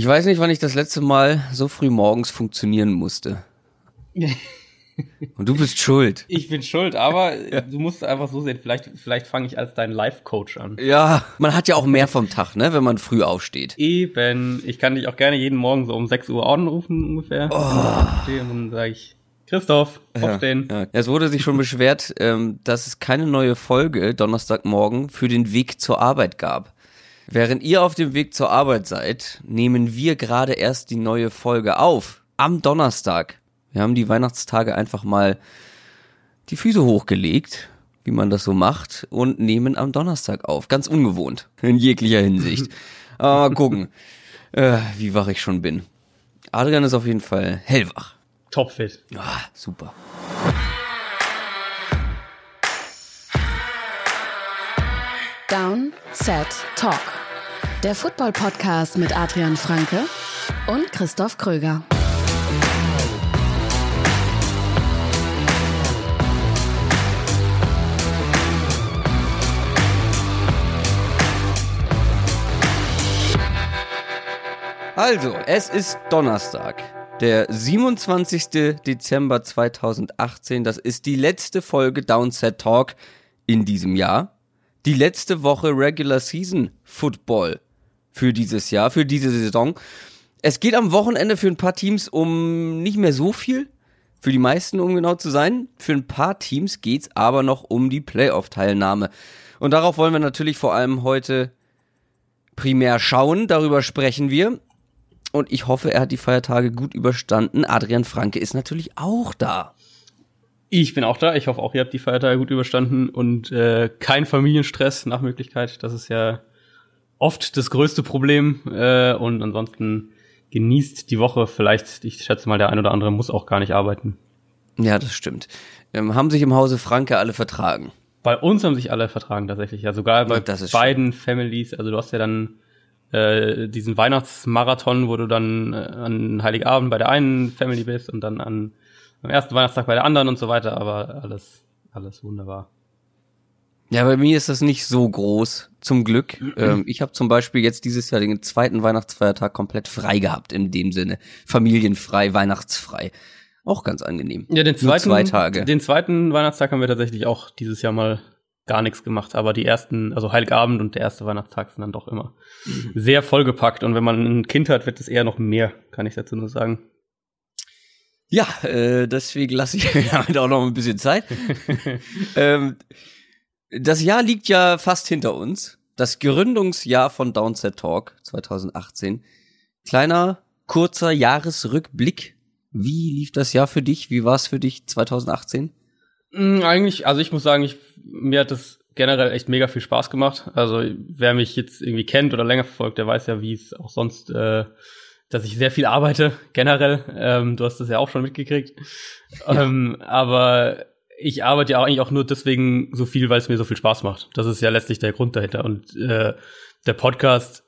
Ich weiß nicht, wann ich das letzte Mal so früh morgens funktionieren musste. Und du bist schuld. Ich bin schuld, aber ja. du musst einfach so sehen, vielleicht, vielleicht fange ich als dein Life-Coach an. Ja, man hat ja auch mehr vom Tag, ne, wenn man früh aufsteht. Eben, ich kann dich auch gerne jeden Morgen so um 6 Uhr anrufen ungefähr. Oh. Und dann sage ich, Christoph, aufstehen. Ja, ja. Es wurde sich schon beschwert, ähm, dass es keine neue Folge Donnerstagmorgen für den Weg zur Arbeit gab. Während ihr auf dem Weg zur Arbeit seid, nehmen wir gerade erst die neue Folge auf. Am Donnerstag. Wir haben die Weihnachtstage einfach mal die Füße hochgelegt, wie man das so macht, und nehmen am Donnerstag auf. Ganz ungewohnt, in jeglicher Hinsicht. Aber mal gucken, äh, wie wach ich schon bin. Adrian ist auf jeden Fall hellwach. Topfit. Ah, super. Down, Set, Talk. Der Football-Podcast mit Adrian Franke und Christoph Kröger. Also, es ist Donnerstag, der 27. Dezember 2018. Das ist die letzte Folge Downset Talk in diesem Jahr. Die letzte Woche Regular Season Football für dieses Jahr, für diese Saison. Es geht am Wochenende für ein paar Teams um nicht mehr so viel. Für die meisten, um genau zu sein. Für ein paar Teams geht's aber noch um die Playoff-Teilnahme. Und darauf wollen wir natürlich vor allem heute primär schauen. Darüber sprechen wir. Und ich hoffe, er hat die Feiertage gut überstanden. Adrian Franke ist natürlich auch da. Ich bin auch da. Ich hoffe auch, ihr habt die Feiertage gut überstanden und äh, kein Familienstress nach Möglichkeit. Das ist ja oft das größte Problem. Äh, und ansonsten genießt die Woche. Vielleicht, ich schätze mal, der ein oder andere muss auch gar nicht arbeiten. Ja, das stimmt. Ähm, haben sich im Hause Franke alle vertragen? Bei uns haben sich alle vertragen tatsächlich. Ja, sogar bei beiden schön. Families. Also du hast ja dann äh, diesen Weihnachtsmarathon, wo du dann äh, an Heiligabend bei der einen Family bist und dann an am ersten Weihnachtstag bei der anderen und so weiter, aber alles, alles wunderbar. Ja, bei mir ist das nicht so groß, zum Glück. ähm, ich habe zum Beispiel jetzt dieses Jahr den zweiten Weihnachtsfeiertag komplett frei gehabt, in dem Sinne. Familienfrei, weihnachtsfrei. Auch ganz angenehm. Ja, den zweiten, Nur zwei Tage. Den zweiten Weihnachtstag haben wir tatsächlich auch dieses Jahr mal gar nichts gemacht. Aber die ersten, also Heiligabend und der erste Weihnachtstag sind dann doch immer mhm. sehr vollgepackt. Und wenn man ein Kind hat, wird es eher noch mehr, kann ich dazu nur sagen. Ja, äh, deswegen lasse ich mir damit auch noch ein bisschen Zeit. ähm, das Jahr liegt ja fast hinter uns. Das Gründungsjahr von Downset Talk 2018. Kleiner, kurzer Jahresrückblick. Wie lief das Jahr für dich? Wie war es für dich 2018? Mm, eigentlich, also ich muss sagen, ich, mir hat das generell echt mega viel Spaß gemacht. Also wer mich jetzt irgendwie kennt oder länger verfolgt, der weiß ja, wie es auch sonst, äh, dass ich sehr viel arbeite, generell. Ähm, du hast das ja auch schon mitgekriegt. Ja. Ähm, aber ich arbeite ja eigentlich auch nur deswegen so viel, weil es mir so viel Spaß macht. Das ist ja letztlich der Grund dahinter. Und äh, der Podcast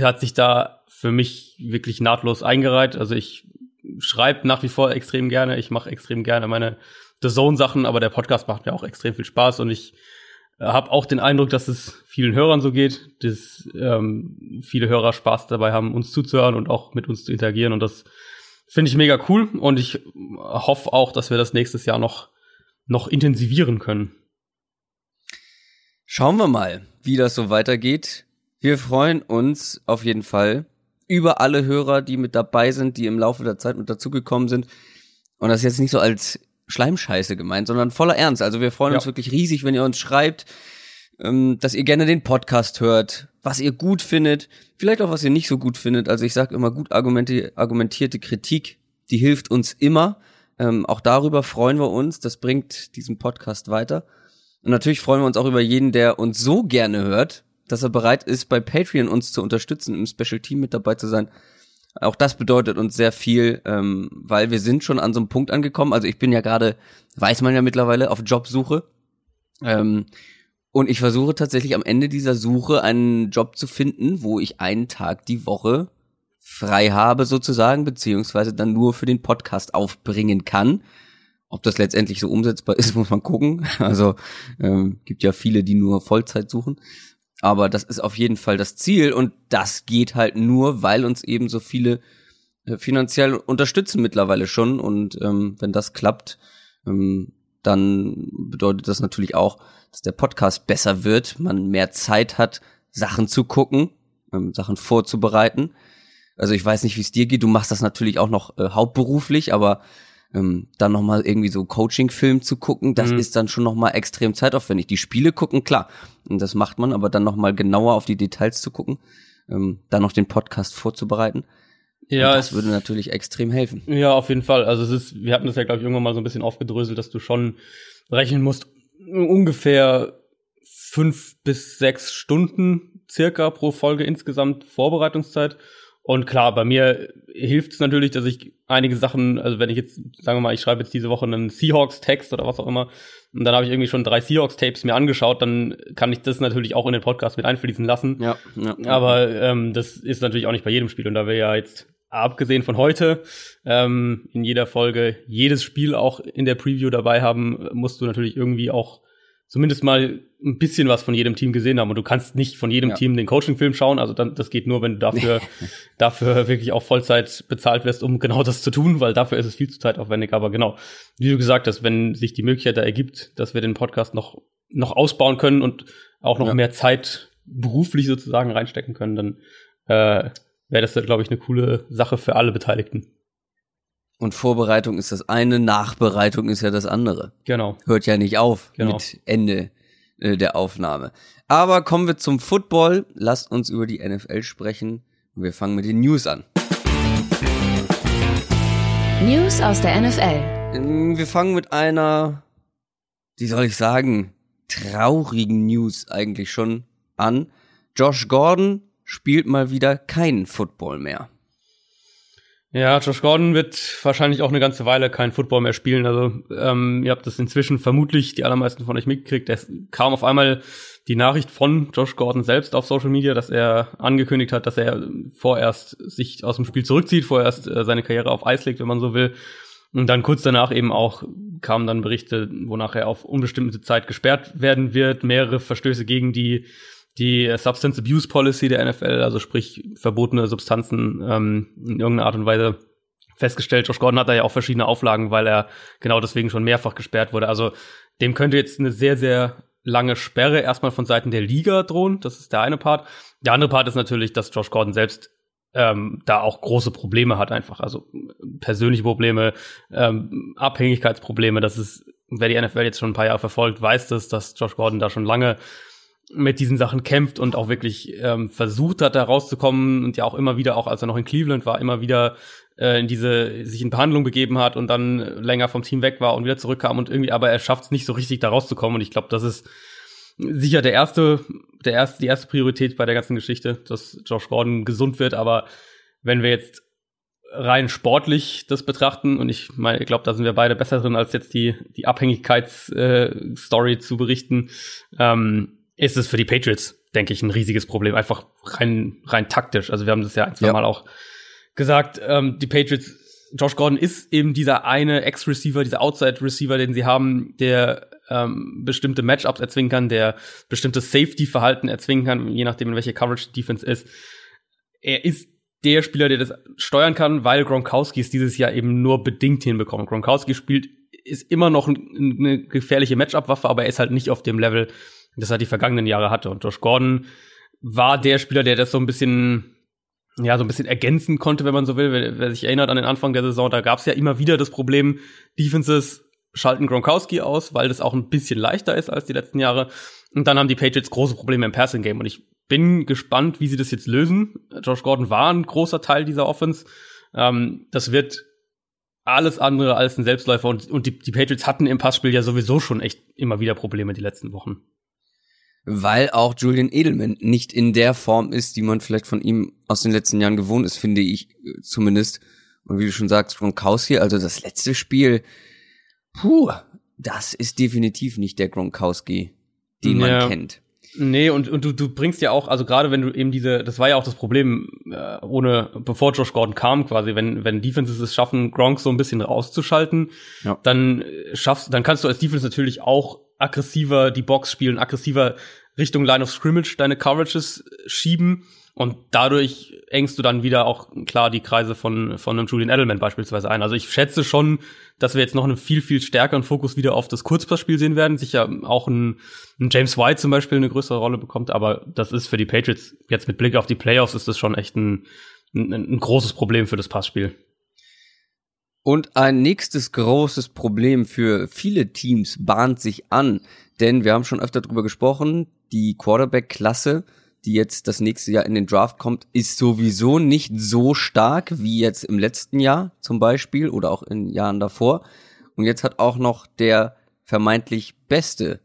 hat sich da für mich wirklich nahtlos eingereiht. Also ich schreibe nach wie vor extrem gerne. Ich mache extrem gerne meine The Zone-Sachen, aber der Podcast macht mir auch extrem viel Spaß und ich äh, habe auch den Eindruck, dass es vielen Hörern so geht, dass ähm, viele Hörer Spaß dabei haben, uns zuzuhören und auch mit uns zu interagieren und das finde ich mega cool und ich hoffe auch, dass wir das nächstes Jahr noch noch intensivieren können. Schauen wir mal, wie das so weitergeht. Wir freuen uns auf jeden Fall über alle Hörer, die mit dabei sind, die im Laufe der Zeit mit dazugekommen sind. Und das jetzt nicht so als Schleimscheiße gemeint, sondern voller Ernst. Also wir freuen ja. uns wirklich riesig, wenn ihr uns schreibt, ähm, dass ihr gerne den Podcast hört, was ihr gut findet, vielleicht auch was ihr nicht so gut findet. Also ich sage immer gut argumenti argumentierte Kritik, die hilft uns immer. Ähm, auch darüber freuen wir uns. Das bringt diesen Podcast weiter. Und natürlich freuen wir uns auch über jeden, der uns so gerne hört, dass er bereit ist, bei Patreon uns zu unterstützen, im Special Team mit dabei zu sein. Auch das bedeutet uns sehr viel, ähm, weil wir sind schon an so einem Punkt angekommen. Also ich bin ja gerade, weiß man ja mittlerweile, auf Jobsuche. Ähm, und ich versuche tatsächlich am Ende dieser Suche einen Job zu finden, wo ich einen Tag die Woche frei habe sozusagen, beziehungsweise dann nur für den Podcast aufbringen kann. Ob das letztendlich so umsetzbar ist, muss man gucken. Also ähm, gibt ja viele, die nur Vollzeit suchen. Aber das ist auf jeden Fall das Ziel und das geht halt nur, weil uns eben so viele äh, finanziell unterstützen mittlerweile schon. Und ähm, wenn das klappt, ähm, dann bedeutet das natürlich auch, dass der Podcast besser wird, man mehr Zeit hat, Sachen zu gucken, ähm, Sachen vorzubereiten. Also ich weiß nicht, wie es dir geht. Du machst das natürlich auch noch äh, hauptberuflich, aber ähm, dann noch mal irgendwie so Coaching-Film zu gucken, das mhm. ist dann schon noch mal extrem zeitaufwendig. Die Spiele gucken, klar, und das macht man, aber dann noch mal genauer auf die Details zu gucken, ähm, dann noch den Podcast vorzubereiten. Ja, und das würde natürlich extrem helfen. Ja, auf jeden Fall. Also es ist, wir hatten das ja glaube ich irgendwann mal so ein bisschen aufgedröselt, dass du schon rechnen musst ungefähr fünf bis sechs Stunden circa pro Folge insgesamt Vorbereitungszeit. Und klar, bei mir hilft es natürlich, dass ich einige Sachen, also wenn ich jetzt, sagen wir mal, ich schreibe jetzt diese Woche einen Seahawks-Text oder was auch immer, und dann habe ich irgendwie schon drei Seahawks-Tapes mir angeschaut, dann kann ich das natürlich auch in den Podcast mit einfließen lassen. Ja, ja. Aber ähm, das ist natürlich auch nicht bei jedem Spiel. Und da wir ja jetzt, abgesehen von heute, ähm, in jeder Folge jedes Spiel auch in der Preview dabei haben, musst du natürlich irgendwie auch zumindest mal ein bisschen was von jedem Team gesehen haben. Und du kannst nicht von jedem ja. Team den Coaching-Film schauen. Also dann, das geht nur, wenn du dafür, dafür wirklich auch Vollzeit bezahlt wirst, um genau das zu tun, weil dafür ist es viel zu zeitaufwendig. Aber genau, wie du gesagt hast, wenn sich die Möglichkeit da ergibt, dass wir den Podcast noch, noch ausbauen können und auch noch ja. mehr Zeit beruflich sozusagen reinstecken können, dann äh, wäre das, glaube ich, eine coole Sache für alle Beteiligten. Und Vorbereitung ist das eine, Nachbereitung ist ja das andere. Genau. Hört ja nicht auf genau. mit Ende äh, der Aufnahme. Aber kommen wir zum Football. Lasst uns über die NFL sprechen. Und wir fangen mit den News an. News aus der NFL. Ähm, wir fangen mit einer, wie soll ich sagen, traurigen News eigentlich schon an. Josh Gordon spielt mal wieder keinen Football mehr. Ja, Josh Gordon wird wahrscheinlich auch eine ganze Weile kein Football mehr spielen. Also ähm, ihr habt das inzwischen vermutlich die allermeisten von euch mitgekriegt. Es kam auf einmal die Nachricht von Josh Gordon selbst auf Social Media, dass er angekündigt hat, dass er vorerst sich aus dem Spiel zurückzieht, vorerst äh, seine Karriere auf Eis legt, wenn man so will. Und dann kurz danach eben auch kamen dann Berichte, wonach er auf unbestimmte Zeit gesperrt werden wird, mehrere Verstöße gegen die die Substance Abuse Policy der NFL, also sprich verbotene Substanzen ähm, in irgendeiner Art und Weise festgestellt. Josh Gordon hat da ja auch verschiedene Auflagen, weil er genau deswegen schon mehrfach gesperrt wurde. Also dem könnte jetzt eine sehr, sehr lange Sperre erstmal von Seiten der Liga drohen. Das ist der eine Part. Der andere Part ist natürlich, dass Josh Gordon selbst ähm, da auch große Probleme hat einfach. Also persönliche Probleme, ähm, Abhängigkeitsprobleme. Das ist, wer die NFL jetzt schon ein paar Jahre verfolgt, weiß das, dass Josh Gordon da schon lange mit diesen Sachen kämpft und auch wirklich ähm, versucht hat, da rauszukommen und ja auch immer wieder, auch als er noch in Cleveland war, immer wieder äh, in diese, sich in Behandlung begeben hat und dann länger vom Team weg war und wieder zurückkam und irgendwie, aber er schafft es nicht so richtig, da rauszukommen. Und ich glaube, das ist sicher der erste, der erste, die erste Priorität bei der ganzen Geschichte, dass Josh Gordon gesund wird. Aber wenn wir jetzt rein sportlich das betrachten und ich meine, ich glaube, da sind wir beide besser drin, als jetzt die die Abhängigkeitsstory äh, zu berichten. Ähm, ist es für die Patriots, denke ich, ein riesiges Problem. Einfach rein, rein taktisch. Also wir haben das ja ein, zwei ja. Mal auch gesagt. Ähm, die Patriots, Josh Gordon ist eben dieser eine Ex-Receiver, dieser Outside-Receiver, den sie haben, der ähm, bestimmte Matchups erzwingen kann, der bestimmtes Safety-Verhalten erzwingen kann, je nachdem, in welche Coverage Defense ist. Er ist der Spieler, der das steuern kann, weil Gronkowski es dieses Jahr eben nur bedingt hinbekommt. Gronkowski spielt, ist immer noch eine gefährliche Matchup-Waffe, aber er ist halt nicht auf dem Level, das er die vergangenen Jahre hatte. Und Josh Gordon war der Spieler, der das so ein bisschen, ja, so ein bisschen ergänzen konnte, wenn man so will. Wer, wer sich erinnert an den Anfang der Saison, da gab es ja immer wieder das Problem, Defenses schalten Gronkowski aus, weil das auch ein bisschen leichter ist als die letzten Jahre. Und dann haben die Patriots große Probleme im Passing Game. Und ich bin gespannt, wie sie das jetzt lösen. Josh Gordon war ein großer Teil dieser Offense. Ähm, das wird alles andere als ein Selbstläufer. Und, und die, die Patriots hatten im Passspiel ja sowieso schon echt immer wieder Probleme die letzten Wochen weil auch Julian Edelman nicht in der Form ist, die man vielleicht von ihm aus den letzten Jahren gewohnt ist, finde ich äh, zumindest. Und wie du schon sagst, Gronkowski, also das letzte Spiel, puh, das ist definitiv nicht der Gronkowski, den ja. man kennt. Nee, und, und du, du bringst ja auch, also gerade wenn du eben diese, das war ja auch das Problem, äh, ohne, bevor Josh Gordon kam, quasi, wenn, wenn Defenses es schaffen, Gronk so ein bisschen rauszuschalten, ja. dann äh, schaffst, dann kannst du als Defense natürlich auch aggressiver die Box spielen, aggressiver Richtung Line of Scrimmage deine Coverages schieben und dadurch engst du dann wieder auch klar die Kreise von, von einem Julian Edelman beispielsweise ein. Also ich schätze schon, dass wir jetzt noch einen viel, viel stärkeren Fokus wieder auf das Kurzpassspiel sehen werden. Sicher auch ein, ein James White zum Beispiel eine größere Rolle bekommt, aber das ist für die Patriots jetzt mit Blick auf die Playoffs ist das schon echt ein, ein, ein großes Problem für das Passspiel. Und ein nächstes großes Problem für viele Teams bahnt sich an, denn wir haben schon öfter darüber gesprochen, die Quarterback-Klasse, die jetzt das nächste Jahr in den Draft kommt, ist sowieso nicht so stark wie jetzt im letzten Jahr zum Beispiel oder auch in Jahren davor. Und jetzt hat auch noch der vermeintlich beste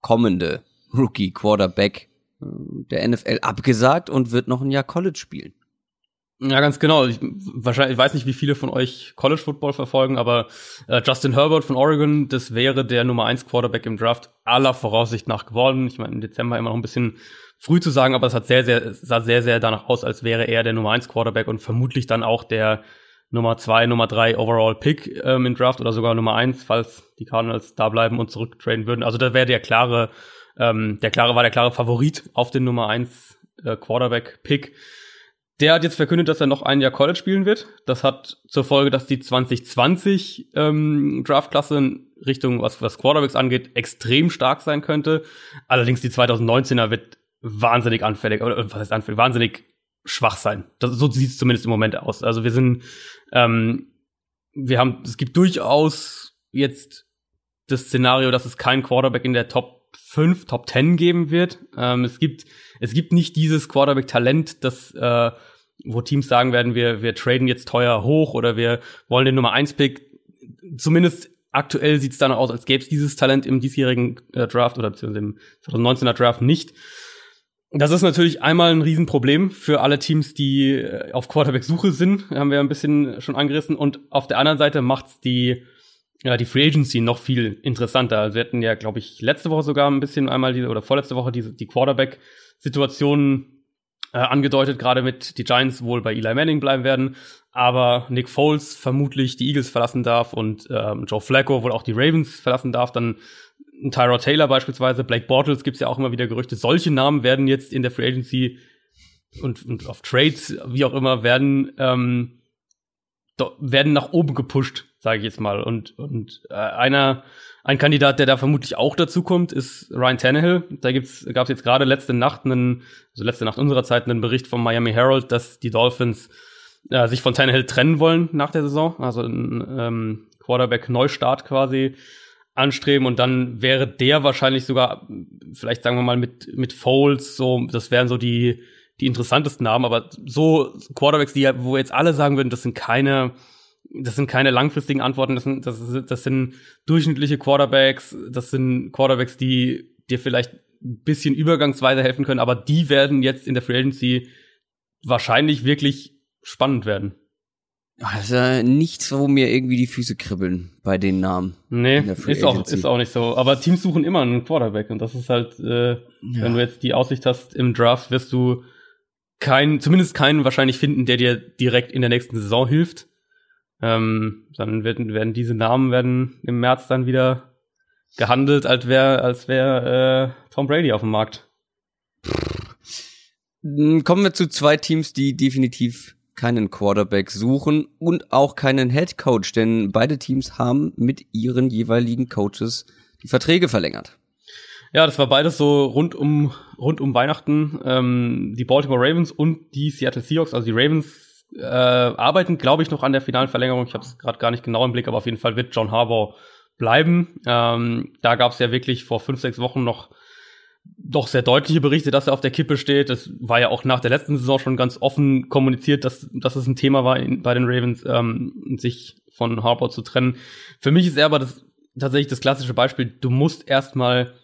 kommende Rookie Quarterback äh, der NFL abgesagt und wird noch ein Jahr College spielen. Ja, ganz genau. Ich, wahrscheinlich, ich weiß nicht, wie viele von euch College Football verfolgen, aber äh, Justin Herbert von Oregon, das wäre der Nummer 1 Quarterback im Draft aller Voraussicht nach geworden. Ich meine, im Dezember immer noch ein bisschen früh zu sagen, aber es hat sehr, sehr, sah sehr, sehr danach aus, als wäre er der Nummer 1 Quarterback und vermutlich dann auch der Nummer 2, Nummer 3 Overall Pick ähm, im Draft oder sogar Nummer 1, falls die Cardinals da bleiben und zurücktraden würden. Also da wäre der klare, ähm, der klare, war der klare Favorit auf den Nummer 1 äh, Quarterback Pick. Der hat jetzt verkündet, dass er noch ein Jahr College spielen wird. Das hat zur Folge, dass die 2020 ähm, Draftklasse in Richtung, was, was Quarterbacks angeht, extrem stark sein könnte. Allerdings die 2019er wird wahnsinnig anfällig, oder was heißt anfällig, wahnsinnig schwach sein. Das, so sieht es zumindest im Moment aus. Also wir sind, ähm, wir haben, es gibt durchaus jetzt das Szenario, dass es keinen Quarterback in der Top 5, Top 10 geben wird. Ähm, es gibt es gibt nicht dieses Quarterback-Talent, das äh, wo Teams sagen werden, wir, wir traden jetzt teuer hoch oder wir wollen den Nummer 1 Pick. Zumindest aktuell sieht es danach aus, als gäbe es dieses Talent im diesjährigen äh, Draft oder beziehungsweise im 2019er Draft nicht. Das ist natürlich einmal ein Riesenproblem für alle Teams, die äh, auf Quarterback-Suche sind, haben wir ein bisschen schon angerissen. Und auf der anderen Seite macht's die ja, die Free Agency noch viel interessanter. Also wir hatten ja, glaube ich, letzte Woche sogar ein bisschen einmal diese oder vorletzte Woche diese die Quarterback-Situation äh, angedeutet, gerade mit die Giants wohl bei Eli Manning bleiben werden, aber Nick Foles vermutlich die Eagles verlassen darf und ähm, Joe Flacco wohl auch die Ravens verlassen darf, dann Tyrod Taylor beispielsweise, Blake Bortles gibt's ja auch immer wieder Gerüchte. Solche Namen werden jetzt in der Free Agency und, und auf Trades, wie auch immer, werden ähm, werden nach oben gepusht, sage ich jetzt mal. Und, und äh, einer, ein Kandidat, der da vermutlich auch dazu kommt, ist Ryan Tannehill. Da gibt's, gab es jetzt gerade letzte Nacht einen, also letzte Nacht unserer Zeit einen Bericht vom Miami Herald, dass die Dolphins äh, sich von Tannehill trennen wollen nach der Saison, also ein ähm, Quarterback-Neustart quasi anstreben und dann wäre der wahrscheinlich sogar, vielleicht sagen wir mal mit mit Foles, so das wären so die die interessantesten Namen, aber so Quarterbacks, die ja, wo jetzt alle sagen würden, das sind keine, das sind keine langfristigen Antworten, das sind, das, das sind durchschnittliche Quarterbacks, das sind Quarterbacks, die dir vielleicht ein bisschen übergangsweise helfen können, aber die werden jetzt in der Free Agency wahrscheinlich wirklich spannend werden. Das ist ja nichts, wo mir irgendwie die Füße kribbeln bei den Namen. Nee, ist auch, ist auch nicht so. Aber Teams suchen immer einen Quarterback und das ist halt, äh, ja. wenn du jetzt die Aussicht hast im Draft, wirst du keinen, zumindest keinen wahrscheinlich finden, der dir direkt in der nächsten Saison hilft. Ähm, dann werden, werden diese Namen werden im März dann wieder gehandelt, als wäre als wär, äh, Tom Brady auf dem Markt. Kommen wir zu zwei Teams, die definitiv keinen Quarterback suchen und auch keinen Head Coach, denn beide Teams haben mit ihren jeweiligen Coaches die Verträge verlängert. Ja, das war beides so rund um, rund um Weihnachten. Ähm, die Baltimore Ravens und die Seattle Seahawks, also die Ravens äh, arbeiten, glaube ich, noch an der finalen Verlängerung. Ich habe es gerade gar nicht genau im Blick, aber auf jeden Fall wird John Harbaugh bleiben. Ähm, da gab es ja wirklich vor fünf, sechs Wochen noch doch sehr deutliche Berichte, dass er auf der Kippe steht. Das war ja auch nach der letzten Saison schon ganz offen kommuniziert, dass, dass es ein Thema war in, bei den Ravens, ähm, sich von Harbaugh zu trennen. Für mich ist er aber das, tatsächlich das klassische Beispiel. Du musst erstmal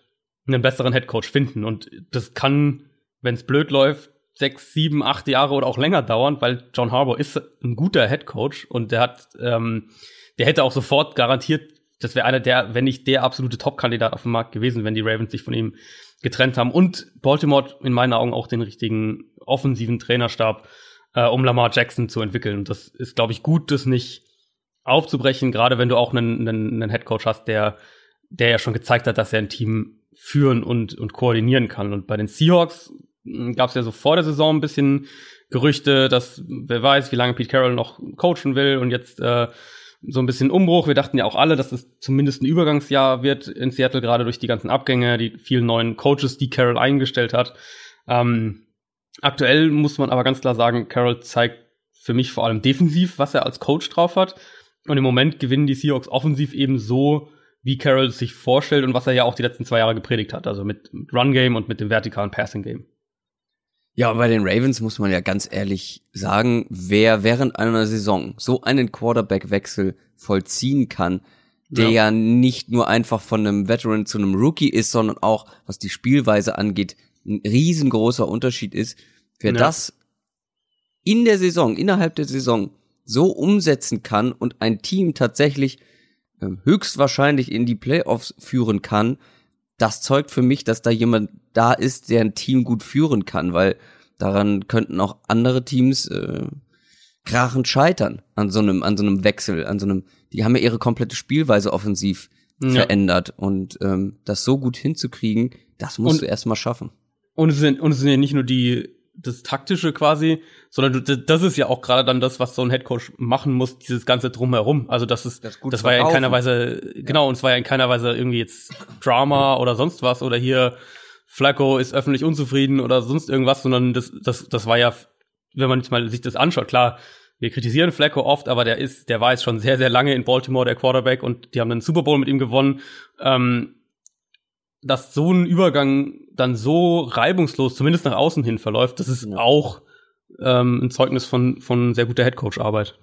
einen besseren Headcoach finden. Und das kann, wenn es blöd läuft, sechs, sieben, acht Jahre oder auch länger dauern, weil John Harbour ist ein guter Headcoach und der hat, ähm, der hätte auch sofort garantiert, das wäre einer der, wenn nicht der absolute Top-Kandidat auf dem Markt gewesen, wenn die Ravens sich von ihm getrennt haben. Und Baltimore in meinen Augen auch den richtigen offensiven Trainerstab, äh, um Lamar Jackson zu entwickeln. Und das ist, glaube ich, gut, das nicht aufzubrechen, gerade wenn du auch einen, einen, einen Headcoach hast, der, der ja schon gezeigt hat, dass er ein Team führen und, und koordinieren kann. Und bei den Seahawks gab es ja so vor der Saison ein bisschen Gerüchte, dass wer weiß, wie lange Pete Carroll noch coachen will und jetzt äh, so ein bisschen Umbruch. Wir dachten ja auch alle, dass es zumindest ein Übergangsjahr wird in Seattle, gerade durch die ganzen Abgänge, die vielen neuen Coaches, die Carroll eingestellt hat. Ähm, aktuell muss man aber ganz klar sagen, Carroll zeigt für mich vor allem defensiv, was er als Coach drauf hat. Und im Moment gewinnen die Seahawks offensiv eben so, wie Carroll sich vorstellt und was er ja auch die letzten zwei Jahre gepredigt hat, also mit, mit Run Game und mit dem vertikalen Passing Game. Ja, bei den Ravens muss man ja ganz ehrlich sagen, wer während einer Saison so einen Quarterback-Wechsel vollziehen kann, der ja. ja. nicht nur einfach von einem Veteran zu einem Rookie ist, sondern auch, was die Spielweise angeht, ein riesengroßer Unterschied ist. Wer ja. das in der Saison, innerhalb der Saison so umsetzen kann und ein Team tatsächlich äh, höchstwahrscheinlich in die Playoffs führen kann, das zeugt für mich, dass da jemand da ist, der ein Team gut führen kann, weil daran könnten auch andere Teams äh, krachend scheitern an so einem an so einem Wechsel, an so einem. Die haben ja ihre komplette Spielweise offensiv ja. verändert und ähm, das so gut hinzukriegen, das musst und, du erstmal schaffen. Und es sind und es sind ja nicht nur die das taktische quasi, sondern das ist ja auch gerade dann das, was so ein Headcoach machen muss, dieses ganze drumherum. Also das ist, das, das war ja in keiner Weise, genau, und es war ja in keiner Weise irgendwie jetzt Drama oder sonst was oder hier Flacco ist öffentlich unzufrieden oder sonst irgendwas, sondern das, das, das war ja, wenn man jetzt mal sich das anschaut, klar, wir kritisieren Flacco oft, aber der ist, der war jetzt schon sehr, sehr lange in Baltimore, der Quarterback, und die haben den Super Bowl mit ihm gewonnen. Ähm, dass so ein Übergang dann so reibungslos, zumindest nach außen hin verläuft, das ist ja. auch ähm, ein Zeugnis von, von sehr guter Headcoach-Arbeit.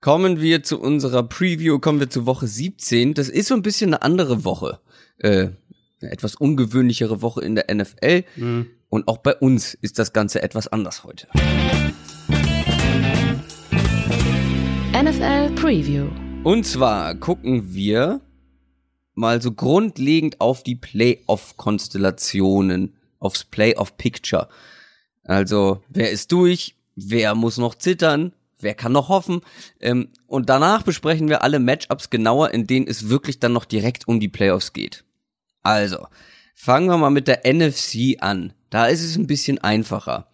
Kommen wir zu unserer Preview, kommen wir zu Woche 17. Das ist so ein bisschen eine andere Woche. Äh, eine etwas ungewöhnlichere Woche in der NFL. Mhm. Und auch bei uns ist das Ganze etwas anders heute. NFL Preview. Und zwar gucken wir mal so grundlegend auf die Playoff-Konstellationen, aufs Playoff-Picture. Also, wer ist durch? Wer muss noch zittern? Wer kann noch hoffen? Ähm, und danach besprechen wir alle Matchups genauer, in denen es wirklich dann noch direkt um die Playoffs geht. Also, fangen wir mal mit der NFC an. Da ist es ein bisschen einfacher.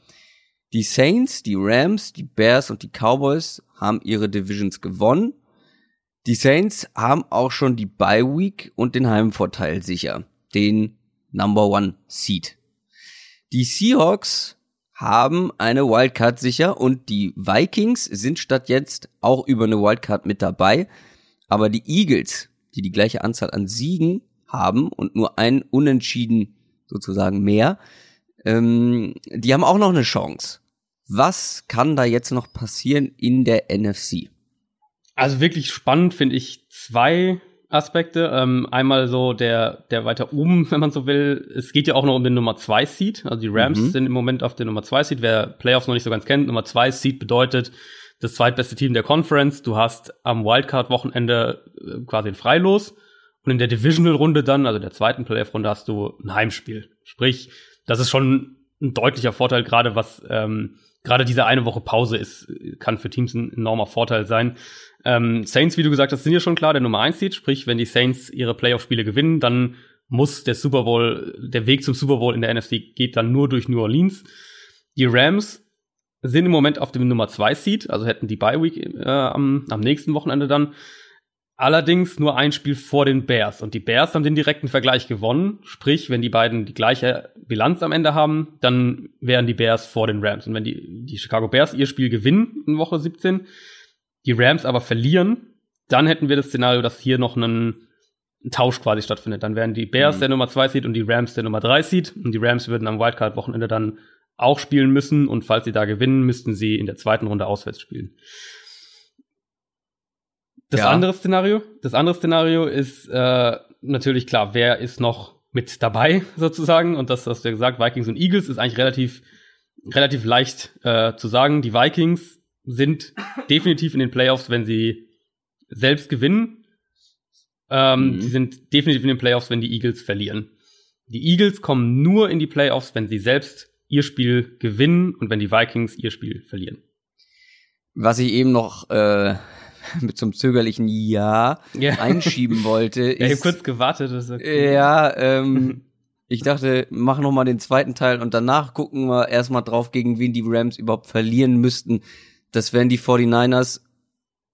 Die Saints, die Rams, die Bears und die Cowboys haben ihre Divisions gewonnen die Saints haben auch schon die Bye Week und den Heimvorteil sicher, den Number One Seed. Die Seahawks haben eine Wildcard sicher und die Vikings sind statt jetzt auch über eine Wildcard mit dabei. Aber die Eagles, die die gleiche Anzahl an Siegen haben und nur ein Unentschieden sozusagen mehr, ähm, die haben auch noch eine Chance. Was kann da jetzt noch passieren in der NFC? Also wirklich spannend finde ich zwei Aspekte. Ähm, einmal so der, der weiter oben, wenn man so will. Es geht ja auch noch um den Nummer 2 Seed. Also die Rams mhm. sind im Moment auf der Nummer 2 Seed. Wer Playoffs noch nicht so ganz kennt, Nummer 2 Seed bedeutet das zweitbeste Team der Conference. Du hast am Wildcard-Wochenende äh, quasi ein Freilos. Und in der Divisional-Runde dann, also der zweiten Playoff-Runde, hast du ein Heimspiel. Sprich, das ist schon ein deutlicher Vorteil, gerade was ähm, gerade diese eine Woche Pause ist, kann für Teams ein enormer Vorteil sein. Ähm, Saints, wie du gesagt hast, sind ja schon klar der Nummer 1 Seed, sprich, wenn die Saints ihre Playoff-Spiele gewinnen, dann muss der Super Bowl, der Weg zum Super Bowl in der NFC geht dann nur durch New Orleans. Die Rams sind im Moment auf dem Nummer 2 Seed, also hätten die Bye Week äh, am, am nächsten Wochenende dann. Allerdings nur ein Spiel vor den Bears. Und die Bears haben den direkten Vergleich gewonnen. Sprich, wenn die beiden die gleiche Bilanz am Ende haben, dann wären die Bears vor den Rams. Und wenn die, die Chicago Bears ihr Spiel gewinnen in Woche 17, die Rams aber verlieren, dann hätten wir das Szenario, dass hier noch ein, Tausch quasi stattfindet. Dann wären die Bears mhm. der Nummer 2 Seed und die Rams der Nummer 3 Seed. Und die Rams würden am Wildcard-Wochenende dann auch spielen müssen. Und falls sie da gewinnen, müssten sie in der zweiten Runde auswärts spielen. Das ja. andere Szenario, das andere Szenario ist äh, natürlich klar, wer ist noch mit dabei sozusagen und das hast du ja gesagt, Vikings und Eagles ist eigentlich relativ relativ leicht äh, zu sagen. Die Vikings sind definitiv in den Playoffs, wenn sie selbst gewinnen. Ähm, mhm. Sie sind definitiv in den Playoffs, wenn die Eagles verlieren. Die Eagles kommen nur in die Playoffs, wenn sie selbst ihr Spiel gewinnen und wenn die Vikings ihr Spiel verlieren. Was ich eben noch äh, mit so einem zögerlichen Ja, Ja. einschieben wollte, Ja, ich habe ist, kurz gewartet. Das ist okay. ja, ähm, ich dachte, mach noch mal den zweiten Teil und danach gucken wir erstmal drauf, gegen wen die Rams überhaupt verlieren müssten. Das wären die 49ers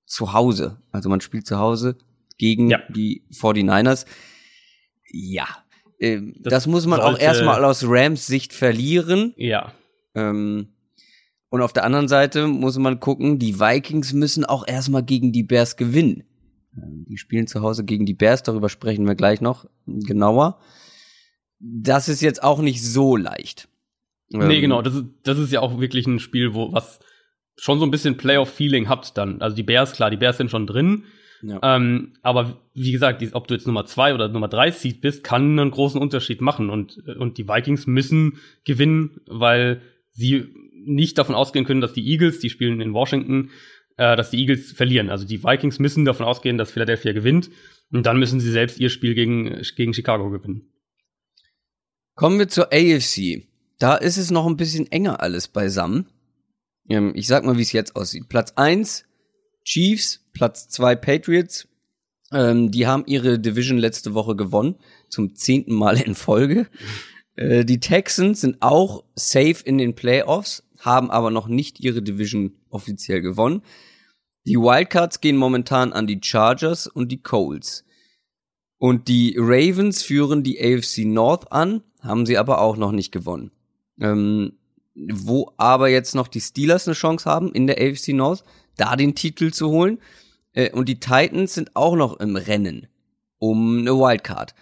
zu Hause. Also man spielt zu Hause gegen Ja. die 49ers. Ja, ähm, das, Das muss man auch erstmal aus Rams Sicht verlieren. ja. Ähm, und auf der anderen Seite muss man gucken, die Vikings müssen auch erstmal gegen die Bears gewinnen. Ähm, Die spielen zu Hause gegen die Bears, darüber sprechen wir gleich noch genauer. Das ist jetzt auch nicht so leicht. Nee, Ähm, genau. Das ist, das ist ja auch wirklich ein Spiel, wo was schon so ein bisschen Playoff-Feeling hat dann. Also die Bears, klar, die Bears sind schon drin. Ja. Ähm, aber wie gesagt, ob du jetzt Nummer zwei oder Nummer drei Seed bist, kann einen großen Unterschied machen. Und, und die Vikings müssen gewinnen, weil sie nicht davon ausgehen können, dass die Eagles, die spielen in Washington, äh, dass die Eagles verlieren. Also die Vikings müssen davon ausgehen, dass Philadelphia gewinnt. Und dann müssen sie selbst ihr Spiel gegen, gegen Chicago gewinnen. Kommen wir zur AFC. Da ist es noch ein bisschen enger alles beisammen. Ähm, ich sag mal, wie es jetzt aussieht. Platz eins Chiefs, Platz zwei Patriots. Ähm, die haben ihre Division letzte Woche gewonnen, zum zehnten Mal in Folge. Äh, die Texans sind auch safe in den Playoffs, haben aber noch nicht ihre Division offiziell gewonnen. Die Wildcards gehen momentan an die Chargers und die Coles. Und die Ravens führen die AFC North an, haben sie aber auch noch nicht gewonnen. Ähm, wo aber jetzt noch die Steelers eine Chance haben, in der AFC North, da den Titel zu holen. Äh, und die Titans sind auch noch im Rennen um eine Wildcard.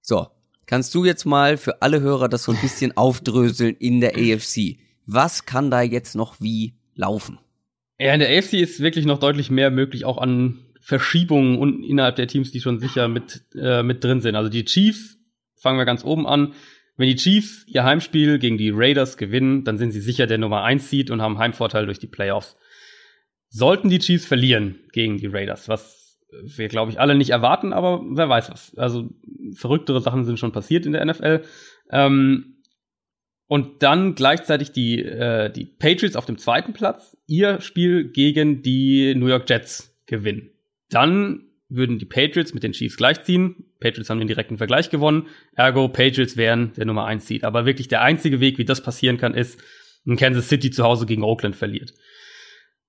So, kannst du jetzt mal für alle Hörer das so ein bisschen aufdröseln in der AFC? Was kann da jetzt noch wie laufen? Ja, in der AFC ist wirklich noch deutlich mehr möglich, auch an Verschiebungen und innerhalb der Teams, die schon sicher mit, äh, mit drin sind. Also die Chiefs, fangen wir ganz oben an. Wenn die Chiefs ihr Heimspiel gegen die Raiders gewinnen, dann sind sie sicher der Nummer 1 Seed und haben Heimvorteil durch die Playoffs. Sollten die Chiefs verlieren gegen die Raiders, was wir, glaube ich, alle nicht erwarten, aber wer weiß was. Also verrücktere Sachen sind schon passiert in der NFL. Ähm, und dann gleichzeitig die, äh, die Patriots auf dem zweiten Platz ihr Spiel gegen die New York Jets gewinnen. Dann würden die Patriots mit den Chiefs gleichziehen. Patriots haben den direkten Vergleich gewonnen. Ergo, Patriots wären der Nummer 1 Seed. Aber wirklich der einzige Weg, wie das passieren kann, ist, wenn Kansas City zu Hause gegen Oakland verliert.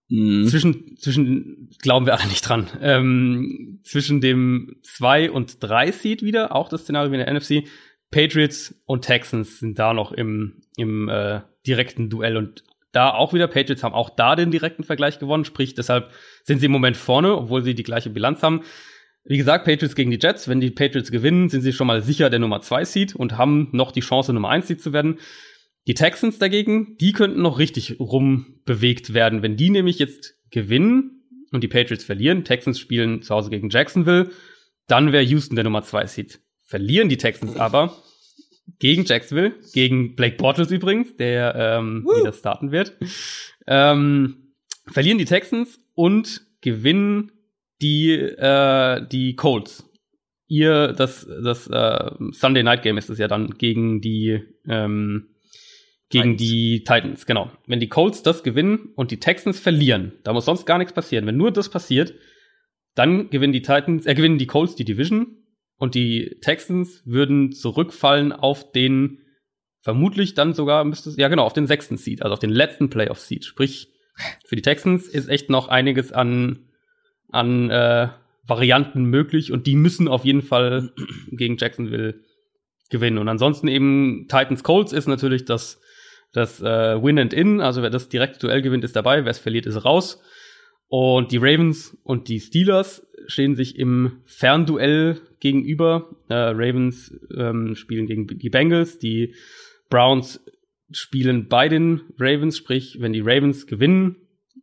Mhm. Zwischen, zwischen, glauben wir alle nicht dran, ähm, zwischen dem 2 und 3 Seed wieder, auch das Szenario wie in der NFC, Patriots und Texans sind da noch im, im äh, direkten Duell und da auch wieder, Patriots haben auch da den direkten Vergleich gewonnen, sprich deshalb sind sie im Moment vorne, obwohl sie die gleiche Bilanz haben. Wie gesagt, Patriots gegen die Jets, wenn die Patriots gewinnen, sind sie schon mal sicher der Nummer 2 Seed und haben noch die Chance, Nummer 1 Seed zu werden. Die Texans dagegen, die könnten noch richtig rumbewegt werden. Wenn die nämlich jetzt gewinnen und die Patriots verlieren, Texans spielen zu Hause gegen Jacksonville, dann wäre Houston der Nummer 2 Seed. Verlieren die Texans aber gegen Jacksonville, gegen Blake Bortles übrigens, der ähm, wieder starten wird, ähm, verlieren die Texans und gewinnen die, äh, die Colts. Ihr, das, das äh, Sunday Night Game ist es ja dann gegen die, ähm, gegen Titans. die Titans, genau. Wenn die Colts das gewinnen und die Texans verlieren, da muss sonst gar nichts passieren. Wenn nur das passiert, dann gewinnen die Titans, äh, gewinnen die Colts die Division und die Texans würden zurückfallen auf den, vermutlich dann sogar müsste es, ja genau, auf den sechsten Seed, also auf den letzten Playoff Seed. Sprich, für die Texans ist echt noch einiges an, an äh, Varianten möglich und die müssen auf jeden Fall gegen Jacksonville gewinnen. Und ansonsten eben Titans Colts ist natürlich das, das äh, Win and In, also wer das direkte Duell gewinnt, ist dabei, wer es verliert, ist raus. Und die Ravens und die Steelers stehen sich im Fernduell gegenüber. Äh, Ravens ähm, spielen gegen die Bengals, die Browns spielen bei den Ravens, sprich, wenn die Ravens gewinnen,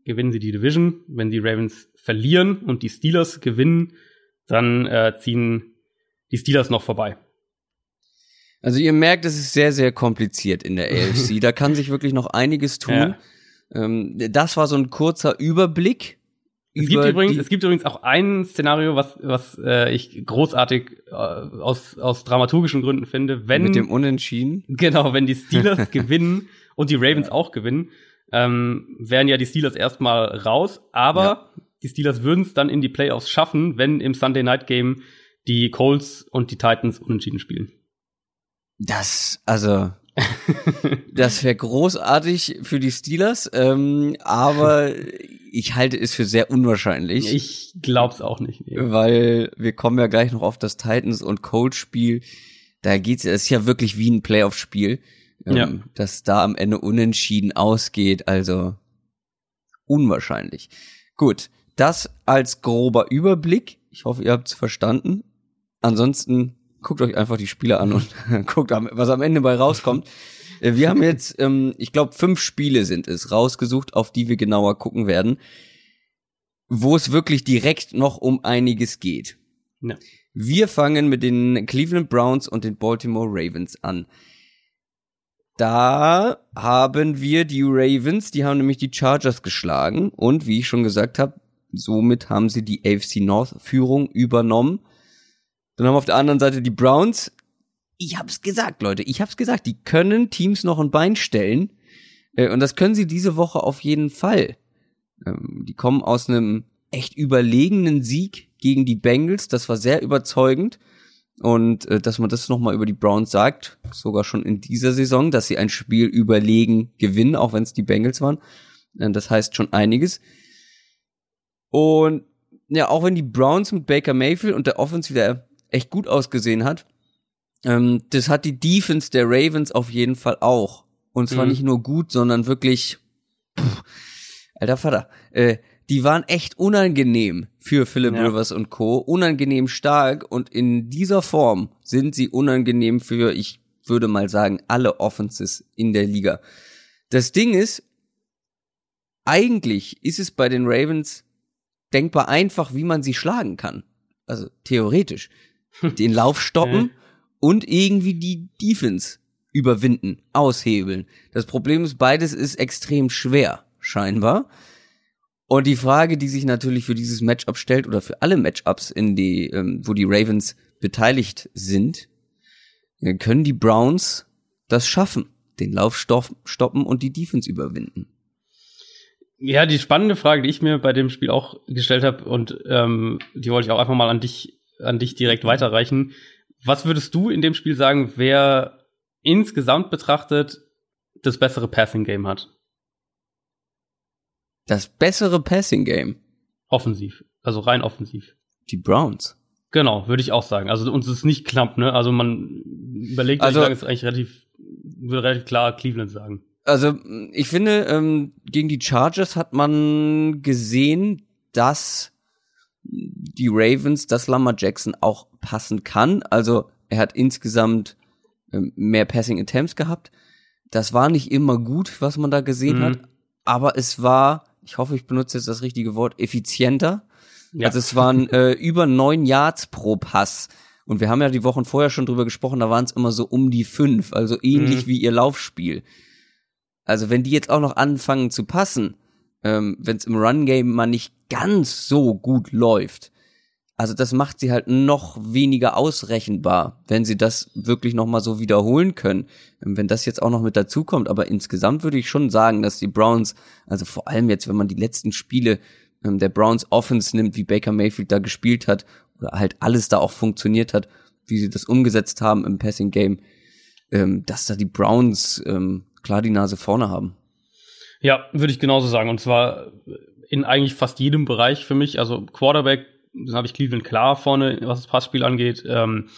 gewinnen sie die Division. Wenn die Ravens verlieren und die Steelers gewinnen, dann äh, ziehen die Steelers noch vorbei. Also ihr merkt, es ist sehr, sehr kompliziert in der AFC. da kann sich wirklich noch einiges tun. Ja. Ähm, das war so ein kurzer Überblick. Es gibt, übrigens, es gibt übrigens auch ein Szenario, was, was äh, ich großartig äh, aus, aus dramaturgischen Gründen finde. Wenn, mit dem Unentschieden. genau, wenn die Steelers gewinnen und die Ravens auch gewinnen, ähm, wären ja die Steelers erstmal raus, aber Ja. die Steelers würden es dann in die Playoffs schaffen, wenn im Sunday Night Game die Colts und die Titans unentschieden spielen. Das, also, das wäre großartig für die Steelers, ähm, aber ich halte es für sehr unwahrscheinlich. Ich glaub's auch nicht. Nee. Weil wir kommen ja gleich noch auf das Titans und Colts Spiel. Da geht's, es ist ja wirklich wie ein Playoff-Spiel, ähm, ja. dass da am Ende unentschieden ausgeht. Also unwahrscheinlich. Gut, das als grober Überblick. Ich hoffe, ihr habt's verstanden. Ansonsten guckt euch einfach die Spiele an und guckt, was am Ende bei rauskommt. Äh, wir haben jetzt, ähm, ich glaube, fünf Spiele sind es rausgesucht, auf die wir genauer gucken werden, wo es wirklich direkt noch um einiges geht. Ja. Wir fangen mit den Cleveland Browns und den Baltimore Ravens an. Da haben wir die Ravens, die haben nämlich die Chargers geschlagen und wie ich schon gesagt habe, somit haben sie die AFC North Führung übernommen. Dann haben wir auf der anderen Seite die Browns. Ich hab's gesagt, Leute, ich hab's gesagt, die können Teams noch ein Bein stellen. Äh, und das können sie diese Woche auf jeden Fall. Ähm, die kommen aus einem echt überlegenen Sieg gegen die Bengals. Das war sehr überzeugend. Und äh, dass man das nochmal über die Browns sagt, sogar schon in dieser Saison, dass sie ein Spiel überlegen gewinnen, auch wenn es die Bengals waren. Äh, das heißt schon einiges. Und ja, auch wenn die Browns mit Baker Mayfield und der Offense wieder echt gut ausgesehen hat. Ähm, das hat die Defense der Ravens auf jeden Fall auch. Und zwar mhm. nicht nur gut, sondern wirklich, pff, alter Vater, äh, die waren echt unangenehm für Philip ja. Rivers und Co. Unangenehm stark und in dieser Form sind sie unangenehm für, ich würde mal sagen, alle Offenses in der Liga. Das Ding ist, eigentlich ist es bei den Ravens denkbar einfach, wie man sie schlagen kann. Also theoretisch den Lauf stoppen und irgendwie die Defense überwinden, aushebeln. Das Problem ist, beides ist extrem schwer, scheinbar. Und die Frage, die sich natürlich für dieses Matchup stellt oder für alle Matchups, in die, ähm, wo die Ravens beteiligt sind, äh, können die Browns das schaffen, den Lauf stoppen und die Defense überwinden. Ja, die spannende Frage, die ich mir bei dem Spiel auch gestellt habe und ähm, die wollte ich auch einfach mal an dich an dich direkt weiterreichen. Was würdest du in dem Spiel sagen, wer insgesamt betrachtet das bessere Passing Game hat? Das bessere Passing Game? Offensiv, also rein offensiv. Die Browns. Genau, würde ich auch sagen. Also uns ist nicht knapp, ne? Also man überlegt, also, ich sage es eigentlich relativ, würde relativ klar Cleveland sagen. Also ich finde, ähm, gegen die Chargers hat man gesehen, dass die Ravens, dass Lamar Jackson auch passen kann. Also er hat insgesamt ähm, mehr Passing Attempts gehabt. Das war nicht immer gut, was man da gesehen mhm. hat, aber es war, ich hoffe, ich benutze jetzt das richtige Wort, effizienter. Ja. Also es waren äh, über neun Yards pro Pass. Und wir haben ja die Wochen vorher schon drüber gesprochen, da waren es immer so um die fünf, also ähnlich mhm. wie ihr Laufspiel. Also wenn die jetzt auch noch anfangen zu passen, ähm, wenn es im Run-Game mal nicht ganz so gut läuft. Also das macht sie halt noch weniger ausrechenbar, wenn sie das wirklich nochmal so wiederholen können. Ähm, wenn das jetzt auch noch mit dazukommt, aber insgesamt würde ich schon sagen, dass die Browns, also vor allem jetzt, wenn man die letzten Spiele ähm, der Browns Offense nimmt, wie Baker Mayfield da gespielt hat, oder halt alles da auch funktioniert hat, wie sie das umgesetzt haben im Passing Game, ähm, dass da die Browns klar die Nase vorne haben. Ja, würde ich genauso sagen. Und zwar in eigentlich fast jedem Bereich für mich. Also Quarterback, dann habe ich Cleveland klar vorne, was das Passspiel angeht. Ähm,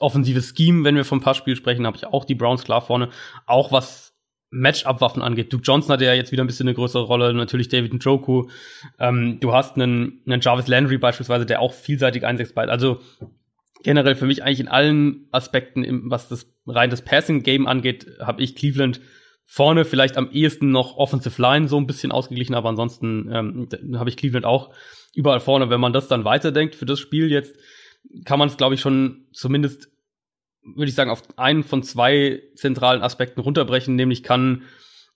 offensives Scheme, wenn wir vom Passspiel sprechen, habe ich auch die Browns klar vorne. Auch was Matchup-Waffen angeht. Duke Johnson hatte ja jetzt wieder ein bisschen eine größere Rolle, natürlich David Njoku. Ähm, du hast einen, einen Jarvis Landry beispielsweise, der auch vielseitig einsetzt. Also generell für mich eigentlich in allen Aspekten, was das rein das Passing-Game angeht, habe ich Cleveland Vorne vielleicht am ehesten noch Offensive Line so ein bisschen ausgeglichen, aber ansonsten ähm, habe ich Cleveland auch überall vorne. Wenn man das dann weiterdenkt für das Spiel jetzt, kann man es, glaube ich, schon zumindest, würde ich sagen, auf einen von zwei zentralen Aspekten runterbrechen, nämlich kann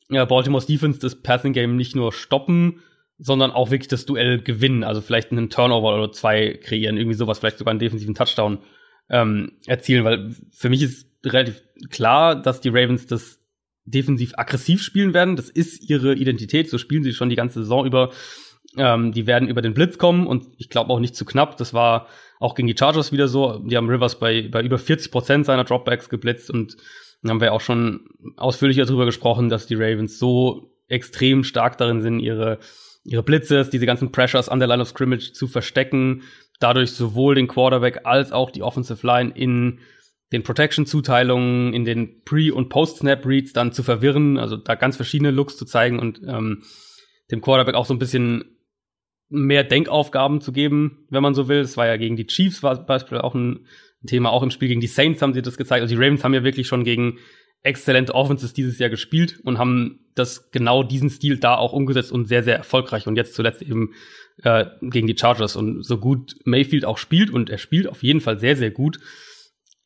ja, Baltimore's Defense das Passing Game nicht nur stoppen, sondern auch wirklich das Duell gewinnen. Also vielleicht einen Turnover oder zwei kreieren, irgendwie sowas, vielleicht sogar einen defensiven Touchdown ähm, erzielen, weil für mich ist relativ klar, dass die Ravens das defensiv aggressiv spielen werden. Das ist ihre Identität. So spielen sie schon die ganze Saison über. Ähm, die werden über den Blitz kommen und ich glaube auch nicht zu knapp. Das war auch gegen die Chargers wieder so. Die haben Rivers bei, bei über 40 Prozent seiner Dropbacks geblitzt und dann haben wir auch schon ausführlicher darüber gesprochen, dass die Ravens so extrem stark darin sind, ihre, ihre Blitzes, diese ganzen Pressures an der Line of Scrimmage zu verstecken, dadurch sowohl den Quarterback als auch die Offensive Line in den Protection-Zuteilungen, in den Pre- und Post-Snap-Reads dann zu verwirren, also da ganz verschiedene Looks zu zeigen und ähm, dem Quarterback auch so ein bisschen mehr Denkaufgaben zu geben, wenn man so will. Das war ja gegen die Chiefs war beispielsweise auch ein Thema, auch im Spiel gegen die Saints haben sie das gezeigt. Also die Ravens haben ja wirklich schon gegen exzellente Offenses dieses Jahr gespielt und haben das genau diesen Stil da auch umgesetzt und sehr, sehr erfolgreich. Und jetzt zuletzt eben äh, gegen die Chargers. Und so gut Mayfield auch spielt, und er spielt auf jeden Fall sehr, sehr gut,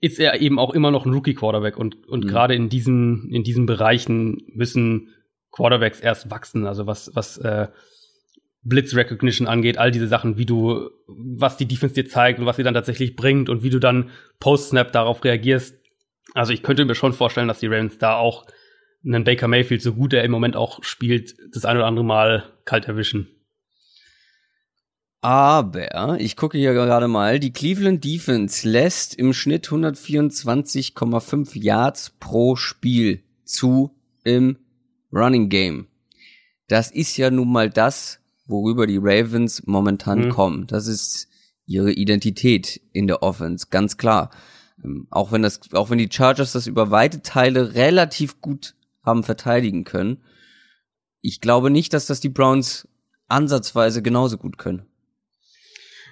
ist er eben auch immer noch ein Rookie-Quarterback. Und, und mhm. gerade in diesen, in diesen Bereichen müssen Quarterbacks erst wachsen. Also was, was äh, Blitz Recognition angeht, all diese Sachen, wie du, was die Defense dir zeigt und was sie dann tatsächlich bringt und wie du dann Post-Snap darauf reagierst. Also ich könnte mir schon vorstellen, dass die Ravens da auch einen Baker Mayfield, so gut er im Moment auch spielt, das ein oder andere Mal kalt erwischen. Aber ich gucke hier gerade mal, die Cleveland Defense lässt im Schnitt 124,5 Yards pro Spiel zu im Running Game. Das ist ja nun mal das, worüber die Ravens momentan mhm. kommen. Das ist ihre Identität in der Offense, ganz klar. Ähm, auch wenn das, auch wenn die Chargers das über weite Teile relativ gut haben verteidigen können. Ich glaube nicht, dass das die Browns ansatzweise genauso gut können.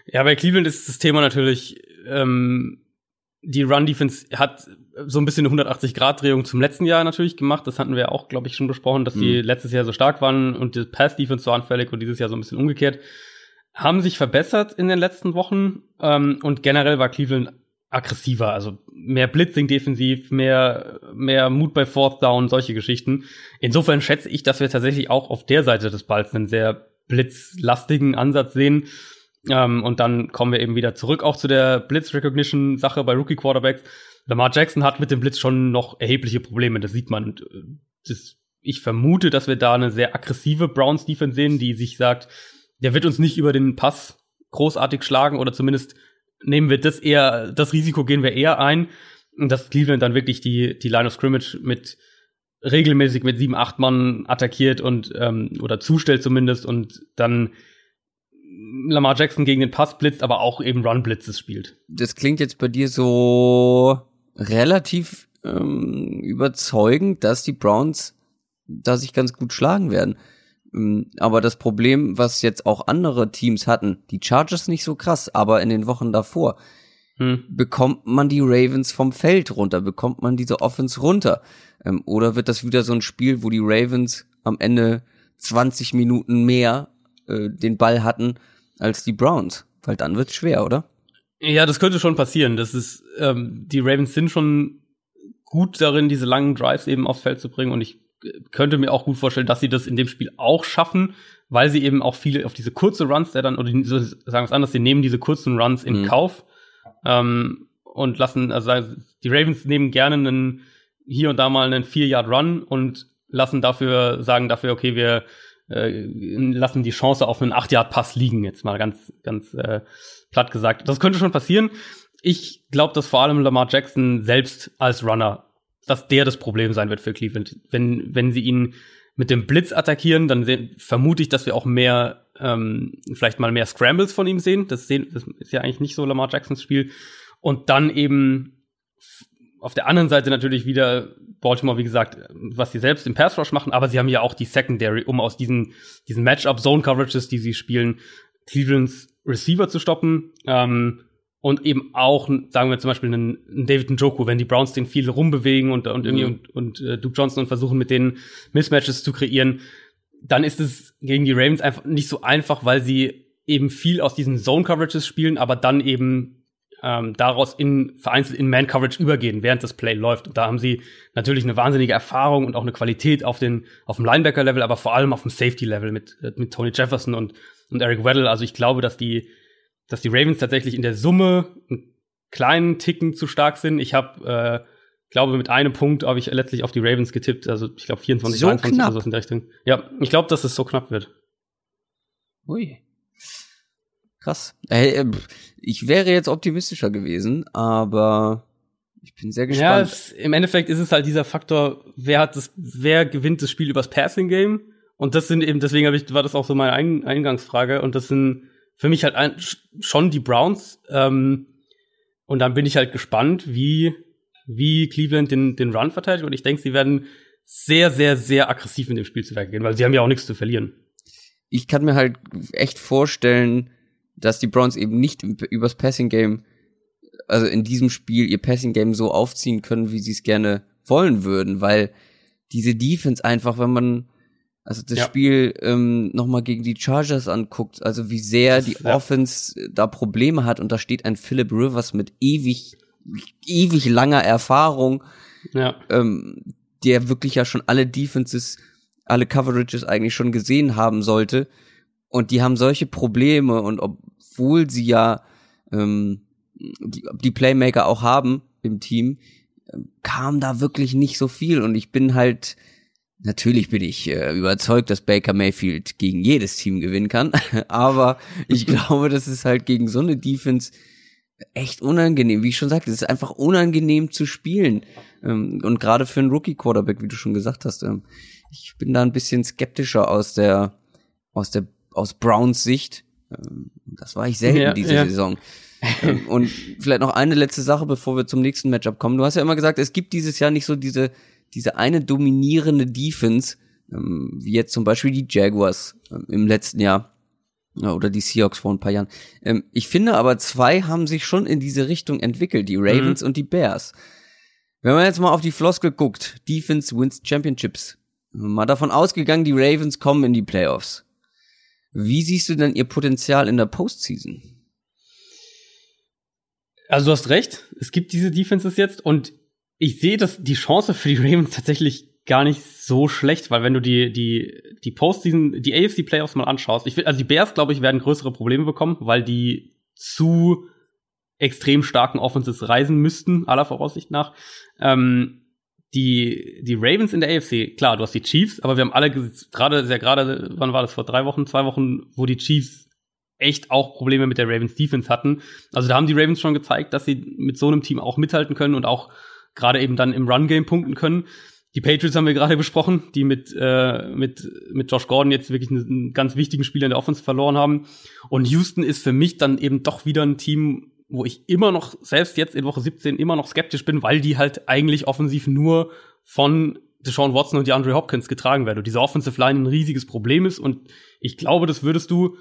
Ja, bei Cleveland ist das Thema natürlich, ähm, die Run-Defense hat so ein bisschen eine 180-Grad-Drehung zum letzten Jahr natürlich gemacht. Das hatten wir auch, glaube ich, schon besprochen, dass die mhm. letztes Jahr so stark waren und die Pass-Defense so anfällig und dieses Jahr so ein bisschen umgekehrt. Haben sich verbessert in den letzten Wochen ähm, und generell war Cleveland aggressiver, also mehr Blitzing defensiv, mehr, mehr Mut bei Fourth Down, solche Geschichten. Insofern schätze ich, dass wir tatsächlich auch auf der Seite des Balls einen sehr blitzlastigen Ansatz sehen. Ähm, und dann kommen wir eben wieder zurück auch zu der Blitz-Recognition-Sache bei Rookie-Quarterbacks. Lamar Jackson hat mit dem Blitz schon noch erhebliche Probleme, das sieht man. Äh, das, ich vermute, dass wir da eine sehr aggressive Browns-Defense sehen, die sich sagt, der wird uns nicht über den Pass großartig schlagen oder zumindest nehmen wir das eher, das Risiko gehen wir eher ein. Und dass Cleveland dann wirklich die, die Line of Scrimmage mit regelmäßig mit sieben, acht Mann attackiert und ähm, oder zustellt zumindest und dann Lamar Jackson gegen den Pass blitzt, aber auch eben Run Blitzes spielt. Das klingt jetzt bei dir so relativ ähm, überzeugend, dass die Browns da sich ganz gut schlagen werden. Ähm, aber das Problem, was jetzt auch andere Teams hatten, die Chargers nicht so krass, aber in den Wochen davor, hm. bekommt man die Ravens vom Feld runter, bekommt man diese Offense runter? Ähm, oder wird das wieder so ein Spiel, wo die Ravens am Ende 20 Minuten mehr äh, den Ball hatten als die Browns? Weil dann wird's schwer, oder? Ja, das könnte schon passieren. Das ist, ähm, die Ravens sind schon gut darin, diese langen Drives eben aufs Feld zu bringen und ich könnte mir auch gut vorstellen, dass sie das in dem Spiel auch schaffen, weil sie eben auch viele auf diese kurze Runs, der dann, oder die, so, sagen wir es anders, sie nehmen diese kurzen Runs in mhm. Kauf ähm, und lassen, also die Ravens nehmen gerne einen hier und da mal einen Vier-Yard-Run und lassen dafür, sagen dafür, okay, wir äh, lassen die Chance auf einen 8-Yard-Pass liegen, jetzt mal ganz, ganz äh, platt gesagt. Das könnte schon passieren. Ich glaube, dass vor allem Lamar Jackson selbst als Runner, dass der das Problem sein wird für Cleveland. Wenn, wenn sie ihn mit dem Blitz attackieren, dann sehen, vermute ich, dass wir auch mehr, ähm, vielleicht mal mehr Scrambles von ihm sehen. Das, sehen. das ist ja eigentlich nicht so Lamar Jacksons Spiel. Und dann eben auf der anderen Seite natürlich wieder Baltimore, wie gesagt, was sie selbst im Pass Rush machen, aber sie haben ja auch die Secondary, um aus diesen, diesen Matchup Zone Coverages, die sie spielen, Clevelands Receiver zu stoppen. Ähm, und eben auch, sagen wir zum Beispiel, einen, einen David Njoku, wenn die Browns den viel rumbewegen und, und irgendwie mhm. und, und äh, Duke Johnson und versuchen mit denen Mismatches zu kreieren, dann ist es gegen die Ravens einfach nicht so einfach, weil sie eben viel aus diesen Zone Coverages spielen, aber dann eben ähm, daraus in vereinzelt in Man Coverage übergehen, während das Play läuft. Und da haben sie natürlich eine wahnsinnige Erfahrung und auch eine Qualität auf den auf dem Linebacker Level, aber vor allem auf dem Safety Level mit äh, mit Tony Jefferson und und Eric Weddle. Also ich glaube, dass die dass die Ravens tatsächlich in der Summe einen kleinen Ticken zu stark sind. Ich habe äh, glaube, mit einem Punkt habe ich letztlich auf die Ravens getippt. Also ich glaube 24, so 23 knapp. oder so in der Richtung. Ja, ich glaube, dass es so knapp wird. Hui. Krass. Hey, ich wäre jetzt optimistischer gewesen, aber ich bin sehr gespannt. Ja, es, im Endeffekt ist es halt dieser Faktor, wer hat das, wer gewinnt das Spiel übers Passing Game? Und das sind eben, deswegen habe ich, war das auch so meine Eingangsfrage. Und das sind für mich halt ein, schon die Browns. Ähm, und dann bin ich halt gespannt, wie, wie Cleveland den, den Run verteidigt. Und ich denke, sie werden sehr, sehr, sehr aggressiv in dem Spiel zu gehen, weil sie haben ja auch nichts zu verlieren. Ich kann mir halt echt vorstellen, dass die Browns eben nicht übers Passing Game, also in diesem Spiel ihr Passing Game so aufziehen können, wie sie es gerne wollen würden, weil diese Defense einfach, wenn man also das ja. Spiel ähm, nochmal gegen die Chargers anguckt, also wie sehr die ja. Offense da Probleme hat und da steht ein Philip Rivers mit ewig, ewig langer Erfahrung, ja. ähm, der wirklich ja schon alle Defenses, alle Coverages eigentlich schon gesehen haben sollte. Und die haben solche Probleme und obwohl sie ja ähm, die, die Playmaker auch haben im Team, kam da wirklich nicht so viel. Und ich bin halt, natürlich bin ich äh, überzeugt, dass Baker Mayfield gegen jedes Team gewinnen kann. Aber ich glaube, das ist halt gegen so eine Defense echt unangenehm. Wie ich schon sagte, es ist einfach unangenehm zu spielen. Ähm, und gerade für einen Rookie-Quarterback, wie du schon gesagt hast, ähm, ich bin da ein bisschen skeptischer aus der, aus der aus Browns Sicht. Ähm, das war ich selten ja, diese ja. Saison. Ähm, und vielleicht noch eine letzte Sache, bevor wir zum nächsten Matchup kommen. Du hast ja immer gesagt, es gibt dieses Jahr nicht so diese, diese eine dominierende Defense, ähm, wie jetzt zum Beispiel die Jaguars im letzten Jahr oder die Seahawks vor ein paar Jahren. Ich finde aber zwei haben sich schon in diese Richtung entwickelt, die Ravens mhm. und die Bears. Wenn man jetzt mal auf die Floskel guckt, Defense wins Championships, mal davon ausgegangen, die Ravens kommen in die Playoffs. Wie siehst du denn ihr Potenzial in der Postseason? Also du hast recht, es gibt diese Defenses jetzt und ich sehe dass die Chance für die Ravens tatsächlich gar nicht so schlecht, weil wenn du die die die Postseason, die AFC Playoffs mal anschaust, ich will, also die Bears glaube ich werden größere Probleme bekommen, weil die zu extrem starken Offenses reisen müssten aller Voraussicht nach. Ähm, die, die Ravens in der AFC, klar, du hast die Chiefs, aber wir haben alle gerade, sehr gerade, wann war das, vor drei Wochen, zwei Wochen, wo die Chiefs echt auch Probleme mit der Ravens Defense hatten. Also da haben die Ravens schon gezeigt, dass sie mit so einem Team auch mithalten können und auch gerade eben dann im Run-Game punkten können. Die Patriots haben wir gerade besprochen, die mit, äh, mit, mit Josh Gordon jetzt wirklich einen, einen ganz wichtigen Spieler in der Offense verloren haben. Und Houston ist für mich dann eben doch wieder ein Team, wo ich immer noch, selbst jetzt in Woche 17, immer noch skeptisch bin, weil die halt eigentlich offensiv nur von Deshaun Watson und DeAndre Hopkins getragen werden. Und diese Offensive Line ein riesiges Problem ist. Und ich glaube, das würdest du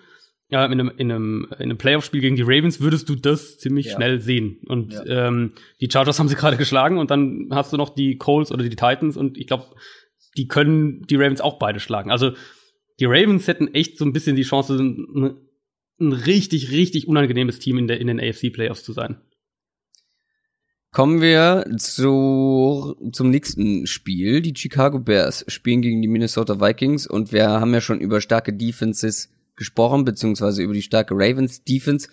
ja, in einem, in einem, in einem Playoff-Spiel gegen die Ravens würdest du das ziemlich ja. schnell sehen. Und ja. ähm, die Chargers haben sie gerade geschlagen und dann hast du noch die Coles oder die Titans und ich glaube, die können die Ravens auch beide schlagen. Also die Ravens hätten echt so ein bisschen die Chance, ein richtig, richtig unangenehmes Team in, der, in den AFC-Playoffs zu sein. Kommen wir zu, zum nächsten Spiel. Die Chicago Bears spielen gegen die Minnesota Vikings und wir haben ja schon über starke Defenses gesprochen, beziehungsweise über die starke Ravens Defense.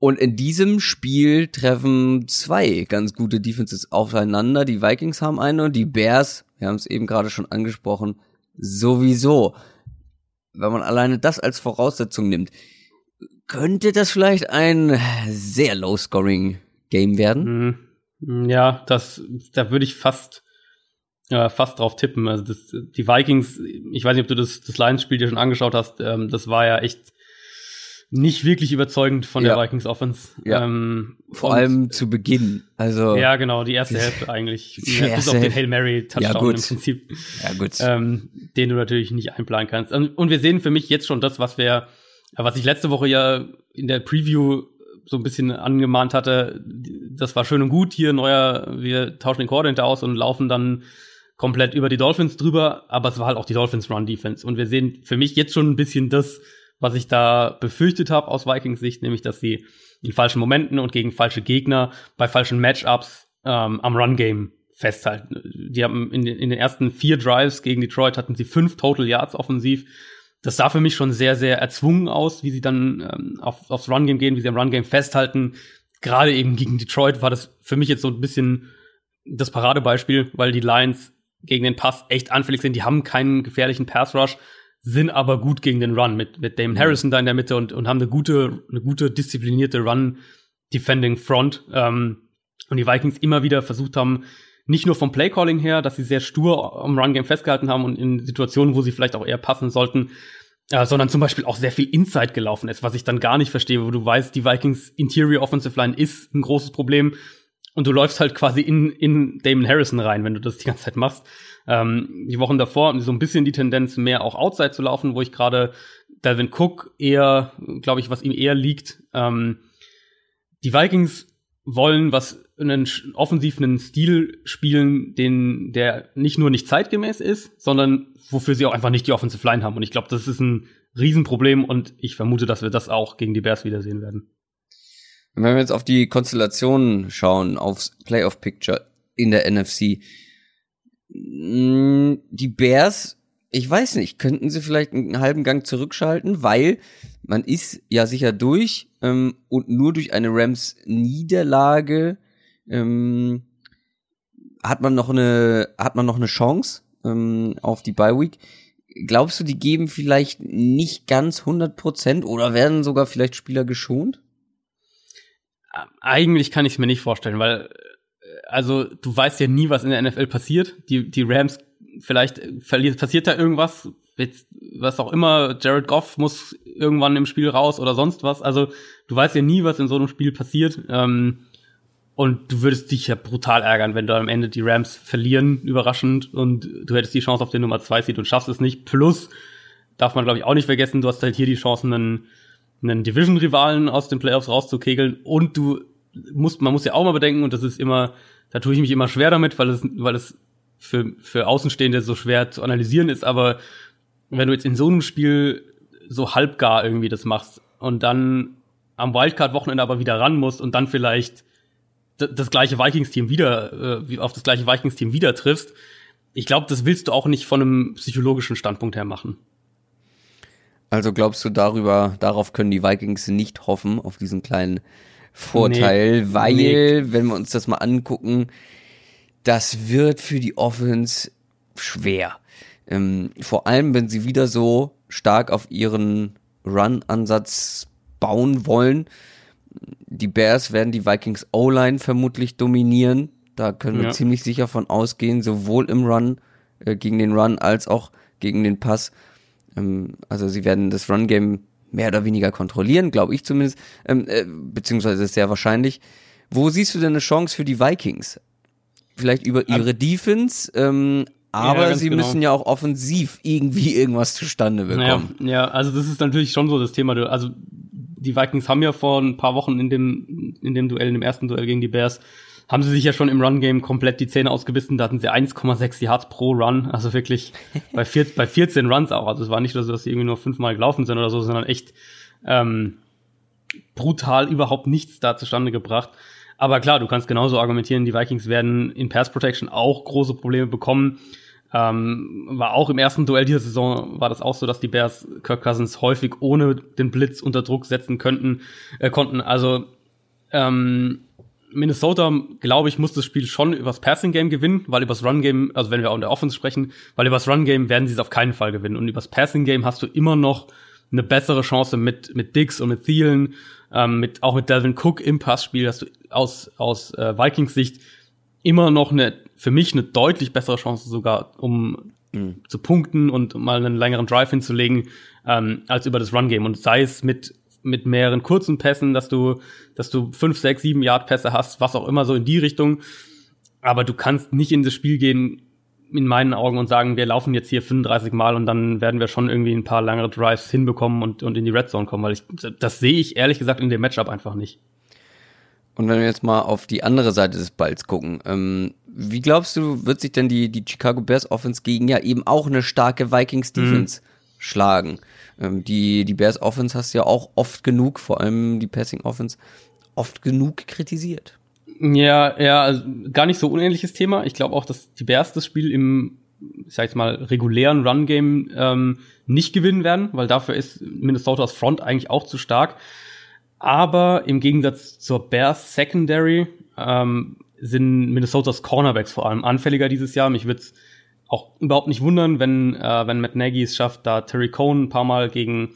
Und in diesem Spiel treffen zwei ganz gute Defenses aufeinander. Die Vikings haben eine und die Bears, wir haben es eben gerade schon angesprochen, sowieso wenn man alleine das als Voraussetzung nimmt, könnte das vielleicht ein sehr low-scoring-Game werden. Mhm. Ja, das, da würde ich fast, ja, fast drauf tippen. Also das, die Vikings, ich weiß nicht, ob du das, das Lions-Spiel dir schon angeschaut hast, ähm, das war ja echt nicht wirklich überzeugend von ja. der Vikings Offense. Ja. Ähm, Vor allem zu Beginn. Also ja, genau, die erste Hälfte eigentlich. Die ja, bis auf den Hail Mary Touchdown ja, im Prinzip. Ja, gut. Ähm, den du natürlich nicht einplanen kannst. Und wir sehen für mich jetzt schon das, was wir, was ich letzte Woche ja in der Preview so ein bisschen angemahnt hatte. Das war schön und gut. Hier neuer, wir tauschen den Coordinator aus und laufen dann komplett über die Dolphins drüber. Aber es war halt auch die Dolphins Run Defense. Und wir sehen für mich jetzt schon ein bisschen das, was ich da befürchtet habe aus Vikings Sicht, nämlich dass sie in falschen Momenten und gegen falsche Gegner bei falschen Matchups ähm, am Run-Game festhalten. Die haben in den, in den ersten vier Drives gegen Detroit hatten sie fünf Total Yards offensiv. Das sah für mich schon sehr, sehr erzwungen aus, wie sie dann ähm, auf, aufs Run-Game gehen, wie sie am Run-Game festhalten. Gerade eben gegen Detroit war das für mich jetzt so ein bisschen das Paradebeispiel, weil die Lions gegen den Pass echt anfällig sind. Die haben keinen gefährlichen Pass-Rush sind aber gut gegen den Run mit, mit Damon Harrison da in der Mitte und, und haben eine gute, eine gute disziplinierte Run-Defending-Front. Ähm, und die Vikings immer wieder versucht haben, nicht nur vom Playcalling her, dass sie sehr stur am Run-Game festgehalten haben und in Situationen, wo sie vielleicht auch eher passen sollten, äh, sondern zum Beispiel auch sehr viel Inside gelaufen ist, was ich dann gar nicht verstehe, wo du weißt, die Vikings Interior Offensive Line ist ein großes Problem und du läufst halt quasi in, in Damon Harrison rein, wenn du das die ganze Zeit machst. Ähm, die Wochen davor hatten so ein bisschen die Tendenz, mehr auch Outside zu laufen, wo ich gerade Dalvin Cook eher, glaube ich, was ihm eher liegt. Ähm, die Vikings wollen was einen offensiven Stil spielen, den der nicht nur nicht zeitgemäß ist, sondern wofür sie auch einfach nicht die Offensive Line haben. Und ich glaube, das ist ein Riesenproblem und ich vermute, dass wir das auch gegen die Bears wiedersehen werden. Wenn wir jetzt auf die Konstellationen schauen, aufs Playoff Picture in der NFC, mm, die Bears, ich weiß nicht, könnten sie vielleicht einen halben Gang zurückschalten, weil man ist ja sicher durch ähm, und nur durch eine Rams Niederlage ähm, hat man noch eine hat man noch eine Chance ähm, auf die Bye Week. Glaubst du, die geben vielleicht nicht ganz 100 Prozent oder werden sogar vielleicht Spieler geschont? Eigentlich kann ich es mir nicht vorstellen, weil also du weißt ja nie, was in der NFL passiert. Die die Rams vielleicht verliert passiert da irgendwas, was auch immer. Jared Goff muss irgendwann im Spiel raus oder sonst was. Also du weißt ja nie, was in so einem Spiel passiert. Ähm, und du würdest dich ja brutal ärgern, wenn du am Ende die Rams verlieren, überraschend, und du hättest die Chance auf den Nummer zwei Seed und schaffst es nicht. Plus, darf man glaube ich auch nicht vergessen, du hast halt hier die Chance, einen, einen Division-Rivalen aus den Playoffs rauszukegeln und du musst, man muss ja auch mal bedenken, und das ist immer, da tue ich mich immer schwer damit, weil es, weil es für, für Außenstehende so schwer zu analysieren ist, aber wenn du jetzt in so einem Spiel so halbgar irgendwie das machst und dann am Wildcard-Wochenende aber wieder ran musst und dann vielleicht das gleiche Vikings-Team wieder, äh, auf das gleiche Vikings-Team wieder triffst. Ich glaube, das willst du auch nicht von einem psychologischen Standpunkt her machen. Also glaubst du darüber, darauf können die Vikings nicht hoffen, auf diesen kleinen Vorteil, nee, weil, nee. wenn wir uns das mal angucken, das wird für die Offense schwer. Ähm, vor allem, wenn sie wieder so stark auf ihren Run-Ansatz bauen wollen die Bears werden die Vikings O-Line vermutlich dominieren. Da können wir ja. ziemlich sicher von ausgehen, sowohl im Run, äh, gegen den Run, als auch gegen den Pass. Ähm, also sie werden das Run-Game mehr oder weniger kontrollieren, glaube ich zumindest, ähm, äh, beziehungsweise ist sehr wahrscheinlich. Wo siehst du denn eine Chance für die Vikings? Vielleicht über ihre Defense, ähm, aber ja, sie genau. müssen ja auch offensiv irgendwie irgendwas zustande bekommen. Ja, ja, also das ist natürlich schon so das Thema. Also die Vikings haben ja vor ein paar Wochen in dem, in dem Duell, in dem ersten Duell gegen die Bears, haben sie sich ja schon im Run-Game komplett die Zähne ausgebissen. Da hatten sie 1,6 Yards pro Run. Also wirklich bei, vier, bei 14 Runs auch. Also es war nicht so, dass sie irgendwie nur fünfmal gelaufen sind oder so, sondern echt ähm, brutal überhaupt nichts da zustande gebracht. Aber klar, du kannst genauso argumentieren, die Vikings werden in Pass Protection auch große Probleme bekommen. Ähm, war auch im ersten Duell dieser Saison war das auch so, dass die Bears Kirk Cousins häufig ohne den Blitz unter Druck setzen könnten, äh, konnten. Also ähm, Minnesota, glaube ich, muss das Spiel schon übers Passing Game gewinnen, weil übers Run Game, also wenn wir auch in der Offense sprechen, weil übers Run Game werden sie es auf keinen Fall gewinnen und übers Passing Game hast du immer noch eine bessere Chance mit mit Diggs und mit Thielen, ähm, mit auch mit Delvin Cook im Passspiel hast du aus aus äh, Vikings Sicht immer noch eine, für mich eine deutlich bessere Chance sogar, um mhm. zu punkten und mal einen längeren Drive hinzulegen, ähm, als über das Run-Game. Und sei es mit, mit mehreren kurzen Pässen, dass du, dass du fünf, sechs, sieben Yard-Pässe hast, was auch immer so in die Richtung. Aber du kannst nicht in das Spiel gehen, in meinen Augen, und sagen, wir laufen jetzt hier 35 Mal und dann werden wir schon irgendwie ein paar langere Drives hinbekommen und, und in die Red Zone kommen, weil ich, das sehe ich ehrlich gesagt in dem Matchup einfach nicht. Und wenn wir jetzt mal auf die andere Seite des Balls gucken, ähm, wie glaubst du, wird sich denn die, die Chicago Bears Offense gegen ja eben auch eine starke Vikings mhm. Defense mhm. Schlagen? Ähm, die, die Bears Offense hast du ja auch oft genug, vor allem die Passing Offense, oft genug kritisiert. Ja, ja, also gar nicht so unähnliches Thema. Ich glaube auch, dass die Bears das Spiel im, ich sag jetzt mal, regulären Run-Game ähm, nicht gewinnen werden, weil dafür ist Minnesotas Front eigentlich auch zu stark. Aber im Gegensatz zur Bears Secondary ähm, sind Minnesotas Cornerbacks vor allem anfälliger dieses Jahr. Mich würde auch überhaupt nicht wundern, wenn, äh, wenn Matt Nagy es schafft, da Terry Cohn ein paar Mal gegen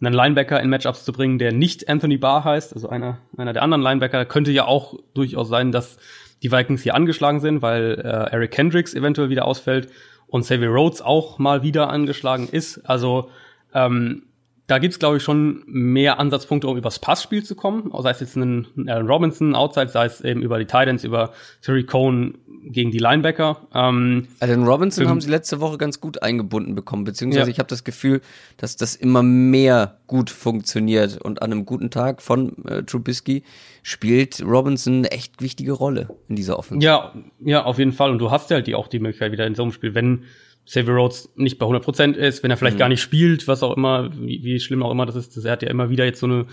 einen Linebacker in Matchups zu bringen, der nicht Anthony Barr heißt, also einer, einer der anderen Linebacker, könnte ja auch durchaus sein, dass die Vikings hier angeschlagen sind, weil äh, Eric Kendricks eventuell wieder ausfällt und Xavier Rhodes auch mal wieder angeschlagen ist. Also ähm, da gibt's glaube ich, schon mehr Ansatzpunkte, um übers Passspiel zu kommen. Sei es jetzt ein Aaron Robinson outside, sei es eben über die Titans, über Terry Cohn gegen die Linebacker. Ähm, also den Robinson haben sie letzte Woche ganz gut eingebunden bekommen, beziehungsweise ja. ich habe das Gefühl, dass das immer mehr gut funktioniert und an einem guten Tag von äh, Trubisky spielt Robinson eine echt wichtige Rolle in dieser Offensive. Ja, ja, auf jeden Fall. Und du hast ja halt die, auch die Möglichkeit wieder in so einem Spiel, wenn Xavier Rhodes nicht bei 100% ist, wenn er vielleicht mhm. gar nicht spielt, was auch immer, wie, wie schlimm auch immer das ist. Er hat ja immer wieder jetzt so eine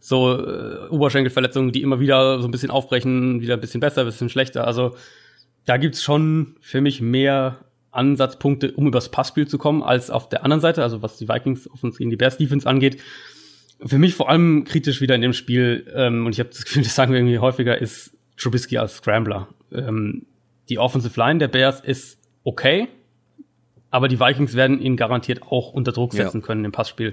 so äh, Oberschenkelverletzungen, die immer wieder so ein bisschen aufbrechen, wieder ein bisschen besser, ein bisschen schlechter. Also da gibt's schon für mich mehr Ansatzpunkte, um übers Passspiel zu kommen, als auf der anderen Seite, also was die Vikings offensiv gegen die Bears Defense angeht. Für mich vor allem kritisch wieder in dem Spiel, ähm, und ich habe das Gefühl, das sagen wir irgendwie häufiger, ist Trubisky als Scrambler. Ähm, die Offensive Line der Bears ist okay, aber die Vikings werden ihn garantiert auch unter Druck setzen ja. können im Passspiel.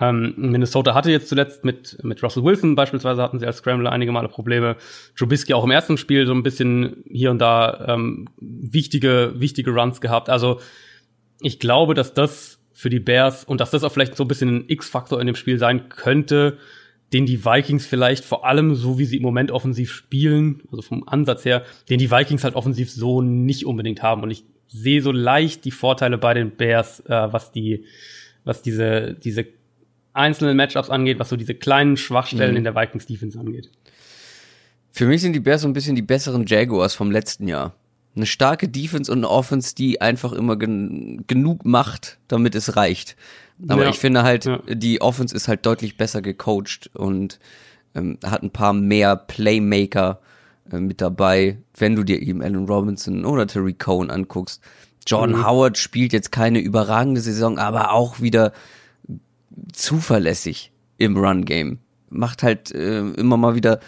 Ähm, Minnesota hatte jetzt zuletzt mit, mit Russell Wilson beispielsweise hatten sie als Scrambler einige Male Probleme. Trubisky auch im ersten Spiel so ein bisschen hier und da ähm, wichtige, wichtige Runs gehabt. Also ich glaube, dass das für die Bears und dass das auch vielleicht so ein bisschen ein X-Faktor in dem Spiel sein könnte, den die Vikings vielleicht vor allem so wie sie im Moment offensiv spielen, also vom Ansatz her, den die Vikings halt offensiv so nicht unbedingt haben. Und ich sehe so leicht die Vorteile bei den Bears, äh, was die, was diese, diese einzelnen Matchups angeht, was so diese kleinen Schwachstellen mhm. in der Vikings Defense angeht. Für mich sind die Bears so ein bisschen die besseren Jaguars vom letzten Jahr. Eine starke Defense und eine Offense, die einfach immer gen genug macht, damit es reicht. Aber ja. ich finde halt, ja. die Offense ist halt deutlich besser gecoacht und ähm, hat ein paar mehr Playmaker äh, mit dabei, wenn du dir eben Allen Robinson oder Terry Cohen anguckst. Jordan mhm. Howard spielt jetzt keine überragende Saison, aber auch wieder zuverlässig im Run-Game. Macht halt äh, immer mal wieder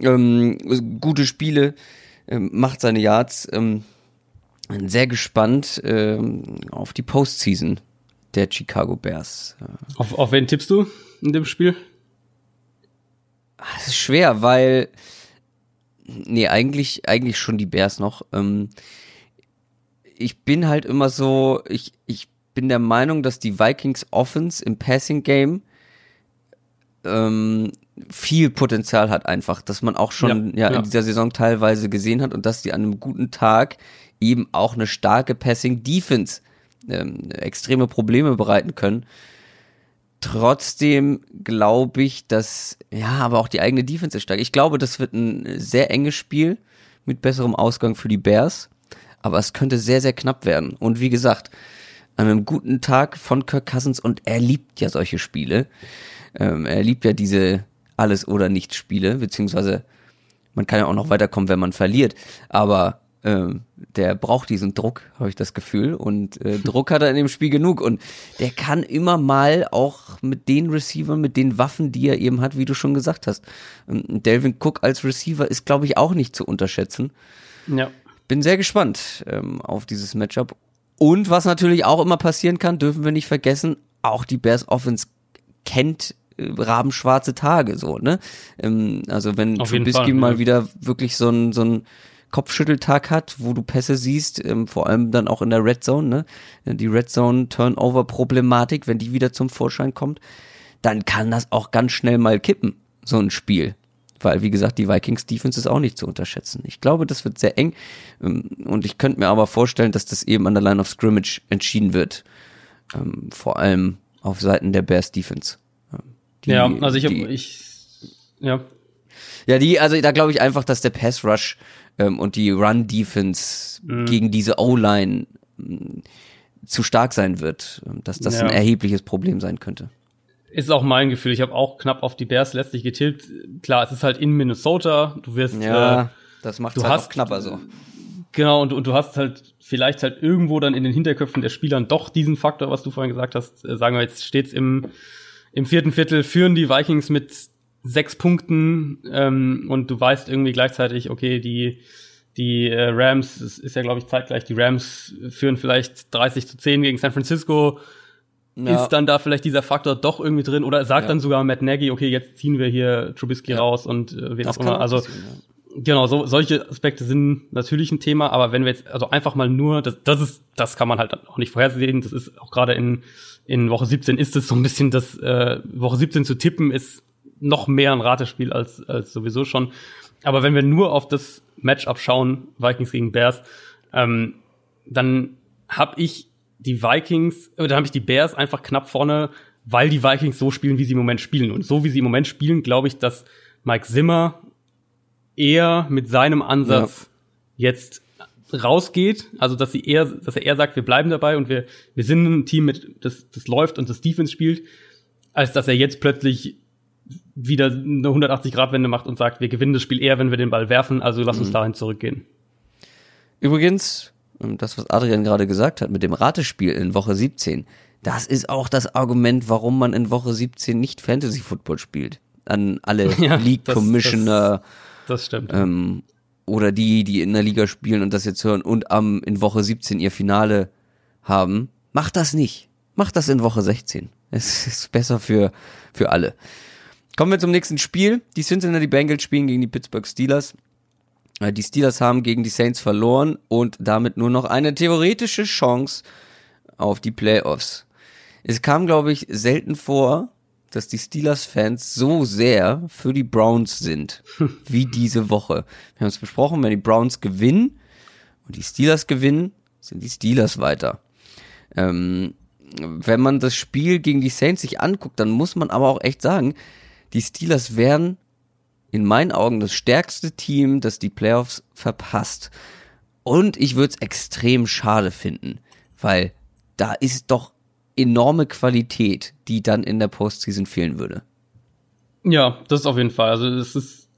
ähm, gute Spiele, äh, macht seine Yards. Ähm, sehr gespannt ähm, auf die Postseason der Chicago Bears. Auf, auf wen tippst du in dem Spiel? Es ist schwer, weil nee, eigentlich, eigentlich schon die Bears noch. Ähm, ich bin halt immer so, ich, ich bin der Meinung, dass die Vikings Offense im Passing Game ähm, viel Potenzial hat einfach, dass man auch schon ja, ja, in dieser Saison teilweise gesehen hat und dass die an einem guten Tag eben auch eine starke Passing Defense ähm, extreme Probleme bereiten können. Trotzdem glaube ich, dass, ja, aber auch die eigene Defense ist stark. Ich glaube, das wird ein sehr enges Spiel mit besserem Ausgang für die Bears. Aber es könnte sehr, sehr knapp werden. Und wie gesagt, an einem guten Tag von Kirk Cousins und er liebt ja solche Spiele. Ähm, er liebt ja diese alles oder nichts Spiele, beziehungsweise man kann ja auch noch weiterkommen, wenn man verliert. Aber ähm, der braucht diesen Druck, habe ich das Gefühl. Und äh, Druck hat er in dem Spiel genug. Und der kann immer mal auch mit den Receivern, mit den Waffen, die er eben hat, wie du schon gesagt hast. Ähm, Delvin Cook als Receiver ist, glaube ich, auch nicht zu unterschätzen. Ja. Bin sehr gespannt ähm, auf dieses Matchup. Und was natürlich auch immer passieren kann, dürfen wir nicht vergessen, auch die Bears Offense kennt äh, rabenschwarze Tage so, ne? Ähm, also wenn Trubisky mal wieder wirklich so ein, so ein Kopfschütteltag hat, wo du Pässe siehst, ähm, vor allem dann auch in der Red Zone, ne? Die Red Zone Turnover Problematik, wenn die wieder zum Vorschein kommt, dann kann das auch ganz schnell mal kippen, so ein Spiel. Weil, wie gesagt, die Vikings Defense ist auch nicht zu unterschätzen. Ich glaube, das wird sehr eng. Ähm, und ich könnte mir aber vorstellen, dass das eben an der Line of Scrimmage entschieden wird. Ähm, vor allem auf Seiten der Bears Defense. Ähm, die, ja, also ich, die, ich, ja. Ja, die, also da glaube ich einfach, dass der Pass Rush ähm, und die Run-Defense mhm. gegen diese O-Line mm, zu stark sein wird, ähm, dass das ja. ein erhebliches Problem sein könnte. Ist auch mein Gefühl. Ich habe auch knapp auf die Bears letztlich getippt. Klar, es ist halt in Minnesota. Du wirst ja, äh, das macht halt hast, knapper so. Genau und, und du hast halt vielleicht halt irgendwo dann in den Hinterköpfen der Spielern doch diesen Faktor, was du vorhin gesagt hast. Äh, sagen wir jetzt steht's im im vierten Viertel führen die Vikings mit sechs Punkten ähm, und du weißt irgendwie gleichzeitig, okay, die Die äh, Rams, es ist ja, glaube ich, zeitgleich, die Rams führen vielleicht 30 zu 10 gegen San Francisco. Ja. Ist dann da vielleicht dieser Faktor doch irgendwie drin? Oder sagt ja. dann sogar Matt Nagy, okay, jetzt ziehen wir hier Trubisky ja. raus und äh, wen auch immer. Also, genau, so, solche Aspekte sind natürlich ein Thema, aber wenn wir jetzt, also einfach mal nur, das, das ist, das kann man halt auch nicht vorhersehen. Das ist auch gerade in, in Woche 17 ist es so ein bisschen das, äh, Woche 17 zu tippen, ist noch mehr ein Ratespiel als, als sowieso schon. Aber wenn wir nur auf das Matchup schauen, Vikings gegen Bears, ähm, dann habe ich die Vikings, oder dann habe ich die Bears einfach knapp vorne, weil die Vikings so spielen, wie sie im Moment spielen. Und so wie sie im Moment spielen, glaube ich, dass Mike Zimmer eher mit seinem Ansatz ja. jetzt rausgeht, also dass sie eher, dass er eher sagt, wir bleiben dabei und wir, wir sind ein Team mit, das, das läuft und das Defense spielt, als dass er jetzt plötzlich wieder eine 180-Grad-Wende macht und sagt, wir gewinnen das Spiel eher, wenn wir den Ball werfen, also lass uns mhm. dahin zurückgehen. Übrigens, ähm, das, was Adrian gerade gesagt hat mit dem Ratespiel in Woche 17, das ist auch das Argument, warum man in Woche 17 nicht Fantasy Football spielt. An alle ja, League Commissioner. Das, das stimmt. Ähm, oder die, die in der Liga spielen und das jetzt hören und am in Woche 17 ihr Finale haben. Macht das nicht. Macht das in Woche 16. Es ist besser für, für alle. Kommen wir zum nächsten Spiel. Die Cincinnati Bengals spielen gegen die Pittsburgh Steelers. Äh, die Steelers haben gegen die Saints verloren und damit nur noch eine theoretische Chance auf die Playoffs. Es kam, glaube ich, selten vor, dass die Steelers-Fans so sehr für die Browns sind, wie diese Woche. Wir haben es besprochen, wenn die Browns gewinnen und die Steelers gewinnen, sind die Steelers weiter. Ähm, wenn man das Spiel gegen die Saints sich anguckt, dann muss man aber auch echt sagen, die Steelers wären in meinen Augen das stärkste Team, das die Playoffs verpasst. Und ich würde es extrem schade finden, weil da ist doch enorme Qualität, die dann in der Postseason fehlen würde. Ja, das ist auf jeden Fall. Also es ist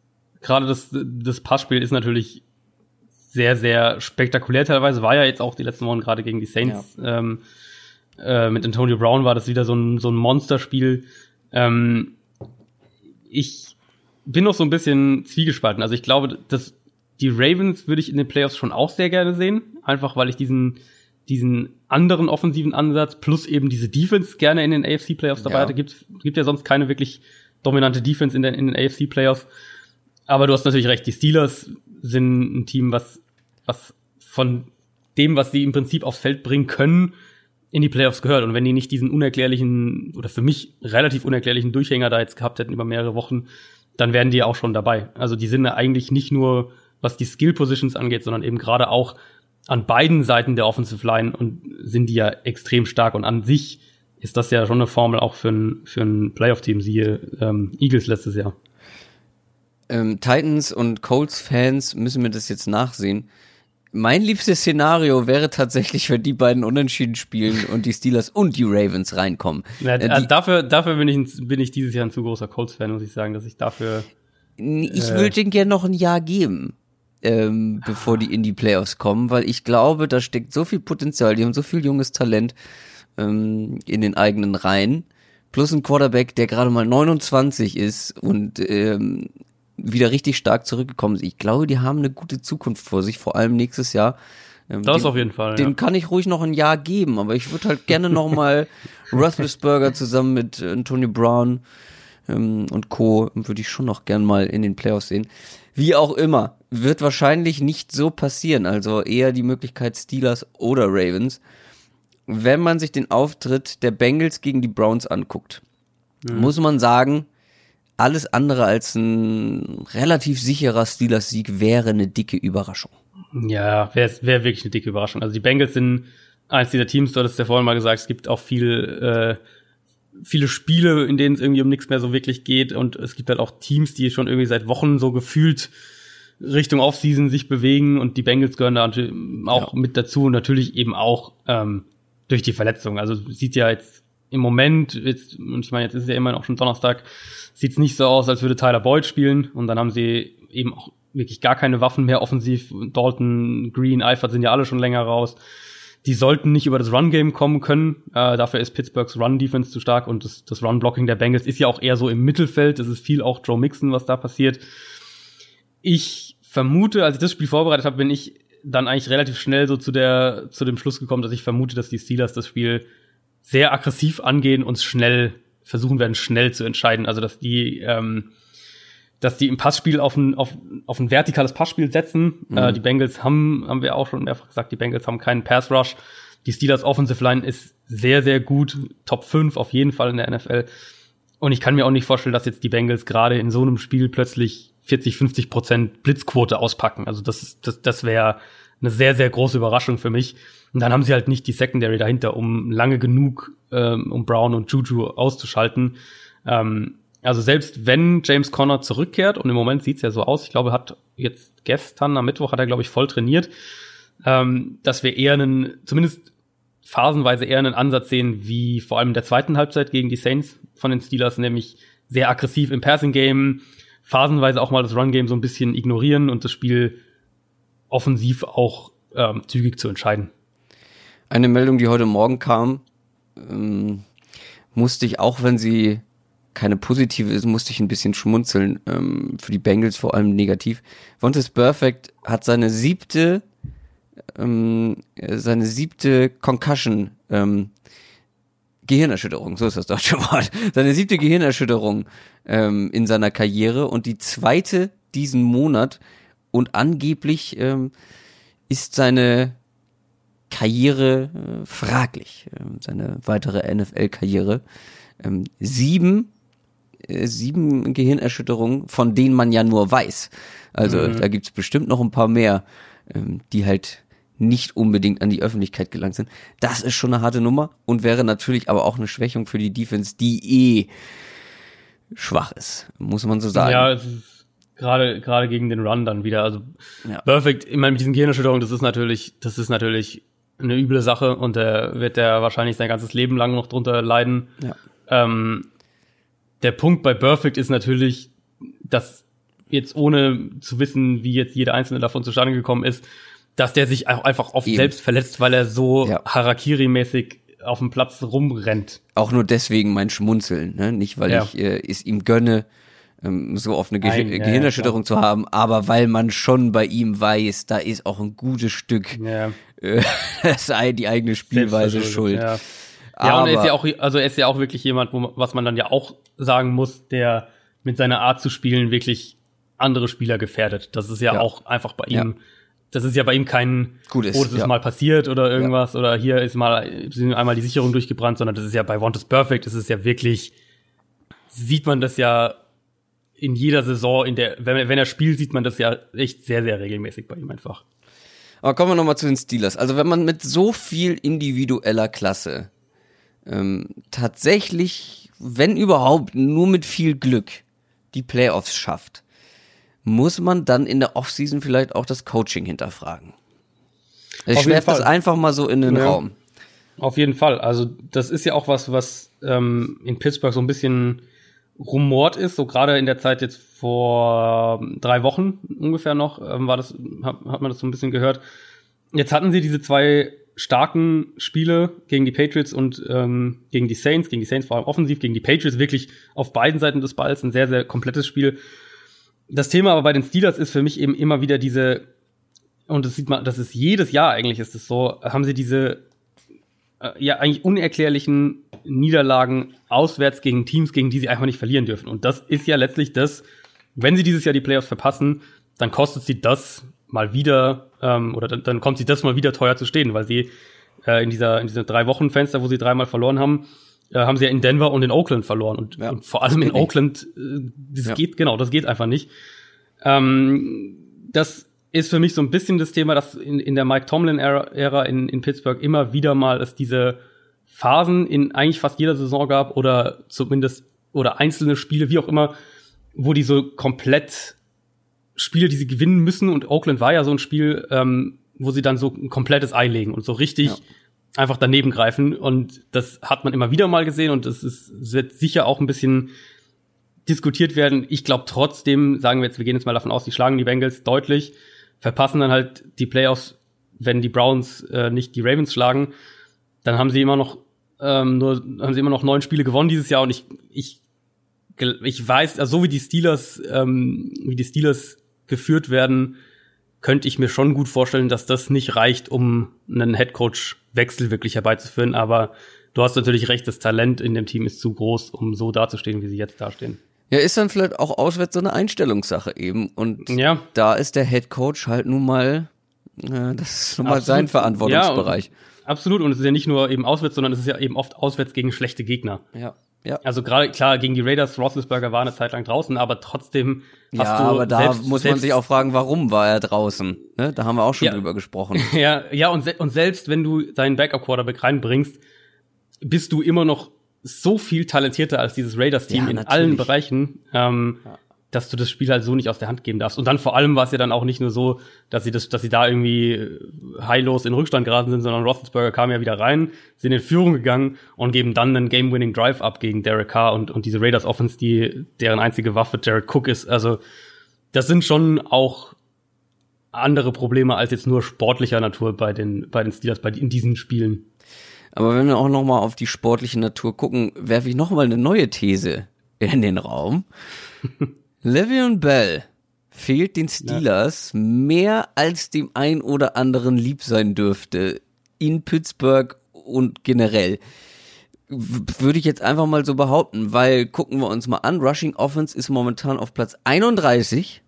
gerade das, das Passspiel ist natürlich sehr, sehr spektakulär teilweise. War ja jetzt auch die letzten Wochen gerade gegen die Saints. Ja. Ähm, äh, mit Antonio Brown war das wieder so ein, so ein Monsterspiel. Ähm, ich bin noch so ein bisschen zwiegespalten. Also ich glaube, dass die Ravens würde ich in den Playoffs schon auch sehr gerne sehen. Einfach weil ich diesen, diesen anderen offensiven Ansatz plus eben diese Defense gerne in den AFC Playoffs dabei ja. hatte. Gibt, gibt ja sonst keine wirklich dominante Defense in den, in den AFC Playoffs. Aber du hast natürlich recht, die Steelers sind ein Team, was, was von dem, was sie im Prinzip aufs Feld bringen können, in die Playoffs gehört. Und wenn die nicht diesen unerklärlichen oder für mich relativ unerklärlichen Durchhänger da jetzt gehabt hätten über mehrere Wochen, dann wären die auch schon dabei. Also die sind eigentlich nicht nur, was die Skill Positions angeht, sondern eben gerade auch an beiden Seiten der Offensive Line und sind die ja extrem stark. Und an sich ist das ja schon eine Formel auch für ein, für ein Playoff-Team, siehe ähm, Eagles letztes Jahr. Ähm, Titans und Colts-Fans müssen mir das jetzt nachsehen. Mein liebstes Szenario wäre tatsächlich, wenn die beiden unentschieden spielen und die Steelers und die Ravens reinkommen. Äh, also dafür, dafür bin ich, bin ich dieses Jahr ein zu großer Colts-Fan, muss ich sagen, dass ich dafür. Ich äh, würde denen gerne noch ein Jahr geben, ähm, bevor die in die Playoffs kommen, weil ich glaube, da steckt so viel Potenzial, die haben so viel junges Talent ähm, in den eigenen Reihen. Plus ein Quarterback, der gerade mal 29 ist und ähm, wieder richtig stark zurückgekommen sind. Ich glaube, die haben eine gute Zukunft vor sich, vor allem nächstes Jahr. Ähm, das den, auf jeden Fall. Den ja. kann ich ruhig noch ein Jahr geben, aber ich würde halt gerne noch mal Roethlisberger zusammen mit Antonio Brown ähm, und Co. würde ich schon noch gern mal in den Playoffs sehen. Wie auch immer, wird wahrscheinlich nicht so passieren. Also eher die Möglichkeit Steelers oder Ravens. Wenn man sich den Auftritt der Bengals gegen die Browns anguckt, mhm. muss man sagen, alles andere als ein relativ sicherer Steelers-Sieg wäre eine dicke Überraschung. Ja, wäre wär wirklich eine dicke Überraschung. Also die Bengals sind eines dieser Teams, du hattest ja vorhin mal gesagt, es gibt auch viel, äh, viele Spiele, in denen es irgendwie um nichts mehr so wirklich geht und es gibt halt auch Teams, die schon irgendwie seit Wochen so gefühlt Richtung Offseason sich bewegen und die Bengals gehören da auch ja. mit dazu und natürlich eben auch ähm, durch die Verletzung. Also sieht ja jetzt im Moment, jetzt, und ich meine, jetzt ist es ja immerhin auch schon Donnerstag, sieht es nicht so aus, als würde Tyler Boyd spielen. Und dann haben sie eben auch wirklich gar keine Waffen mehr offensiv. Dalton, Green, Eifert sind ja alle schon länger raus. Die sollten nicht über das Run-Game kommen können. Äh, dafür ist Pittsburghs Run-Defense zu stark und das, das Run-Blocking der Bengals ist ja auch eher so im Mittelfeld. Das ist viel auch Joe Mixon, was da passiert. Ich vermute, als ich das Spiel vorbereitet habe, bin ich dann eigentlich relativ schnell so zu der zu dem Schluss gekommen, dass ich vermute, dass die Steelers das Spiel sehr aggressiv angehen und schnell versuchen werden, schnell zu entscheiden. Also dass die ähm, dass die im Passspiel auf ein, auf, auf ein vertikales Passspiel setzen. Mhm. Äh, die Bengals haben, haben wir auch schon mehrfach gesagt, die Bengals haben keinen Pass Rush. Die Steelers Offensive Line ist sehr, sehr gut. Top 5 auf jeden Fall in der NFL. Und ich kann mir auch nicht vorstellen, dass jetzt die Bengals gerade in so einem Spiel plötzlich 40, 50 Prozent Blitzquote auspacken. Also das, das, das wäre eine sehr, sehr große Überraschung für mich. Und dann haben sie halt nicht die Secondary dahinter, um lange genug, ähm, um Brown und Juju auszuschalten. Ähm, also selbst wenn James Conner zurückkehrt, und im Moment sieht's ja so aus, ich glaube, hat jetzt gestern am Mittwoch hat er, glaube ich, voll trainiert, ähm, dass wir eher einen, zumindest phasenweise eher einen Ansatz sehen, wie vor allem in der zweiten Halbzeit gegen die Saints von den Steelers, nämlich sehr aggressiv im Passing-Game, phasenweise auch mal das Run-Game so ein bisschen ignorieren und das Spiel offensiv auch ähm, zügig zu entscheiden. Eine Meldung, die heute Morgen kam, ähm, musste ich auch, wenn sie keine positive ist, musste ich ein bisschen schmunzeln. Ähm, für die Bengals vor allem negativ. Vontes Perfect hat seine siebte, ähm, seine siebte Concussion, ähm, Gehirnerschütterung, so ist das deutsche Wort. Seine siebte Gehirnerschütterung ähm, in seiner Karriere und die zweite diesen Monat. Und angeblich ähm, ist seine Karriere äh, fraglich, äh, seine weitere NFL-Karriere. Ähm, sieben äh, sieben Gehirnerschütterungen, von denen man ja nur weiß. Also mhm. da gibt's bestimmt noch ein paar mehr, ähm, die halt nicht unbedingt an die Öffentlichkeit gelangt sind. Das ist schon eine harte Nummer und wäre natürlich aber auch eine Schwächung für die Defense, die eh schwach ist, muss man so sagen. Ja, gerade gerade gegen den Run dann wieder. Also ja. Perfect, ich meine, mit diesen Gehirnerschütterungen, das ist natürlich, das ist natürlich eine üble Sache und der wird der wahrscheinlich sein ganzes Leben lang noch drunter leiden. Ja. Ähm, der Punkt bei Perfect ist natürlich, dass jetzt ohne zu wissen, wie jetzt jeder einzelne davon zustande gekommen ist, dass der sich auch einfach oft Eben. selbst verletzt, weil er so ja. Harakiri-mäßig auf dem Platz rumrennt. Auch nur deswegen mein Schmunzeln, ne? Nicht, weil ja. ich äh, es ihm gönne, ähm, so oft eine Ge Nein, Gehirnerschütterung ja, zu haben, aber weil man schon bei ihm weiß, da ist auch ein gutes Stück äh, sei die eigene Spielweise schuld. Ja. Ja, und er ist ja auch, also er ist ja auch wirklich jemand, wo, was man dann ja auch sagen muss, der mit seiner Art zu spielen wirklich andere Spieler gefährdet. Das ist ja, ja. auch einfach bei ihm. Ja. Das ist ja bei ihm kein, Gut ist, oh, das ist ja. mal passiert oder irgendwas oder hier ist mal einmal die Sicherung durchgebrannt, sondern das ist ja bei Want is Perfect, das ist ja wirklich, sieht man das ja in jeder Saison, in der, wenn, wenn er spielt, sieht man das ja echt sehr, sehr regelmäßig bei ihm einfach. Aber kommen wir nochmal zu den Steelers. Also wenn man mit so viel individueller Klasse ähm, tatsächlich, wenn überhaupt, nur mit viel Glück die Playoffs schafft, muss man dann in der Offseason vielleicht auch das Coaching hinterfragen. Ich werfe das einfach mal so in den ja. Raum. Auf jeden Fall. Also das ist ja auch was, was ähm, in Pittsburgh so ein bisschen rumort ist. So gerade in der Zeit jetzt vor drei Wochen ungefähr noch ähm, war das, hat, hat man das so ein bisschen gehört. Jetzt hatten sie diese zwei starken Spiele gegen die Patriots und ähm, gegen die Saints, gegen die Saints vor allem offensiv, gegen die Patriots wirklich auf beiden Seiten des Balls ein sehr, sehr komplettes Spiel. Das Thema aber bei den Steelers ist für mich eben immer wieder diese, und das sieht man, das ist jedes Jahr eigentlich ist es so, haben sie diese äh, ja eigentlich unerklärlichen Niederlagen auswärts gegen Teams, gegen die sie einfach nicht verlieren dürfen. Und das ist ja letztlich das, wenn sie dieses Jahr die Playoffs verpassen, dann kostet sie das mal wieder, ähm, oder dann, dann kommt sie das mal wieder teuer zu stehen, weil sie äh, in dieser in dieser drei Wochen Fenster, wo sie dreimal verloren haben, äh, haben sie ja in Denver und in Oakland verloren und, ja, und vor allem in Oakland, äh, das ja. geht genau, das geht einfach nicht. Ähm, das ist für mich so ein bisschen das Thema, dass in, in der Mike Tomlin-Ära in, in Pittsburgh immer wieder mal es diese Phasen in eigentlich fast jeder Saison gab oder zumindest oder einzelne Spiele, wie auch immer, wo die so komplett Spiele, die sie gewinnen müssen. Und Oakland war ja so ein Spiel, ähm, wo sie dann so ein komplettes Ei legen und so richtig ja. einfach daneben greifen. Und das hat man immer wieder mal gesehen und das ist, wird sicher auch ein bisschen diskutiert werden. Ich glaube trotzdem, sagen wir jetzt, wir gehen jetzt mal davon aus, die schlagen die Bengals deutlich, verpassen dann halt die Playoffs, wenn die Browns äh, nicht die Ravens schlagen, dann haben sie immer noch ähm, nur haben sie immer noch neun Spiele gewonnen dieses Jahr und ich ich ich weiß, also so wie die Steelers ähm, wie die Steelers geführt werden, könnte ich mir schon gut vorstellen, dass das nicht reicht, um einen Headcoach-Wechsel wirklich herbeizuführen. Aber du hast natürlich recht, das Talent in dem Team ist zu groß, um so dazustehen, wie sie jetzt dastehen. Ja, ist dann vielleicht auch auswärts so eine Einstellungssache eben. Und ja. da ist der Head Coach halt nun mal, äh, das ist nun mal sein Verantwortungsbereich. Ja, absolut. Und es ist ja nicht nur eben auswärts, sondern es ist ja eben oft auswärts gegen schlechte Gegner. Ja. Ja. Also gerade klar gegen die Raiders, Roethlisberger war eine Zeit lang draußen, aber trotzdem hast ja, du aber da selbst, muss man selbst, sich auch fragen, warum war er draußen? Ne? Da haben wir auch schon ja, drüber gesprochen. Ja, ja und, se und selbst wenn du deinen Backup Quarterback reinbringst, bist du immer noch so viel talentierter als dieses Raiders-Team ja, in allen Bereichen, ähm, ja. Dass du das Spiel halt so nicht aus der Hand geben darfst. Und dann vor allem war es ja dann auch nicht nur so, dass sie das, dass sie da irgendwie äh, heillos in Rückstand geraten sind, sondern Roethlisberger kam ja wieder rein, sind in Führung gegangen und geben dann einen Game-Winning Drive ab gegen Derek Carr und, und diese Raiders-Offense, die deren einzige Waffe Jared Cook ist. Also das sind schon auch andere Probleme als jetzt nur sportlicher Natur bei den bei den Steelers bei in diesen Spielen. Aber wenn wir auch noch mal auf die sportliche Natur gucken, werfe ich noch mal eine neue These in den Raum. Le'Veon Bell fehlt den Steelers ja. mehr als dem ein oder anderen lieb sein dürfte in Pittsburgh und generell. Würde ich jetzt einfach mal so behaupten, weil gucken wir uns mal an, Rushing Offense ist momentan auf Platz 31,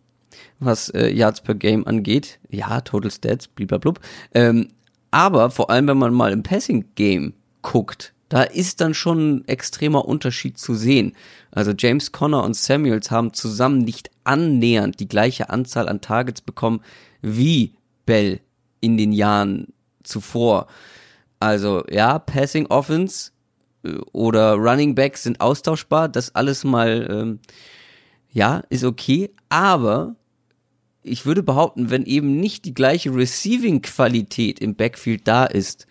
was äh, Yards per Game angeht. Ja, Total Stats, blub. Ähm, aber vor allem, wenn man mal im Passing-Game guckt, da ist dann schon ein extremer Unterschied zu sehen. Also James Conner und Samuels haben zusammen nicht annähernd die gleiche Anzahl an Targets bekommen wie Bell in den Jahren zuvor. Also ja, Passing Offense äh, oder Running Backs sind austauschbar, das alles mal ähm, ja ist okay, aber ich würde behaupten, wenn eben nicht die gleiche Receiving-Qualität im Backfield da ist,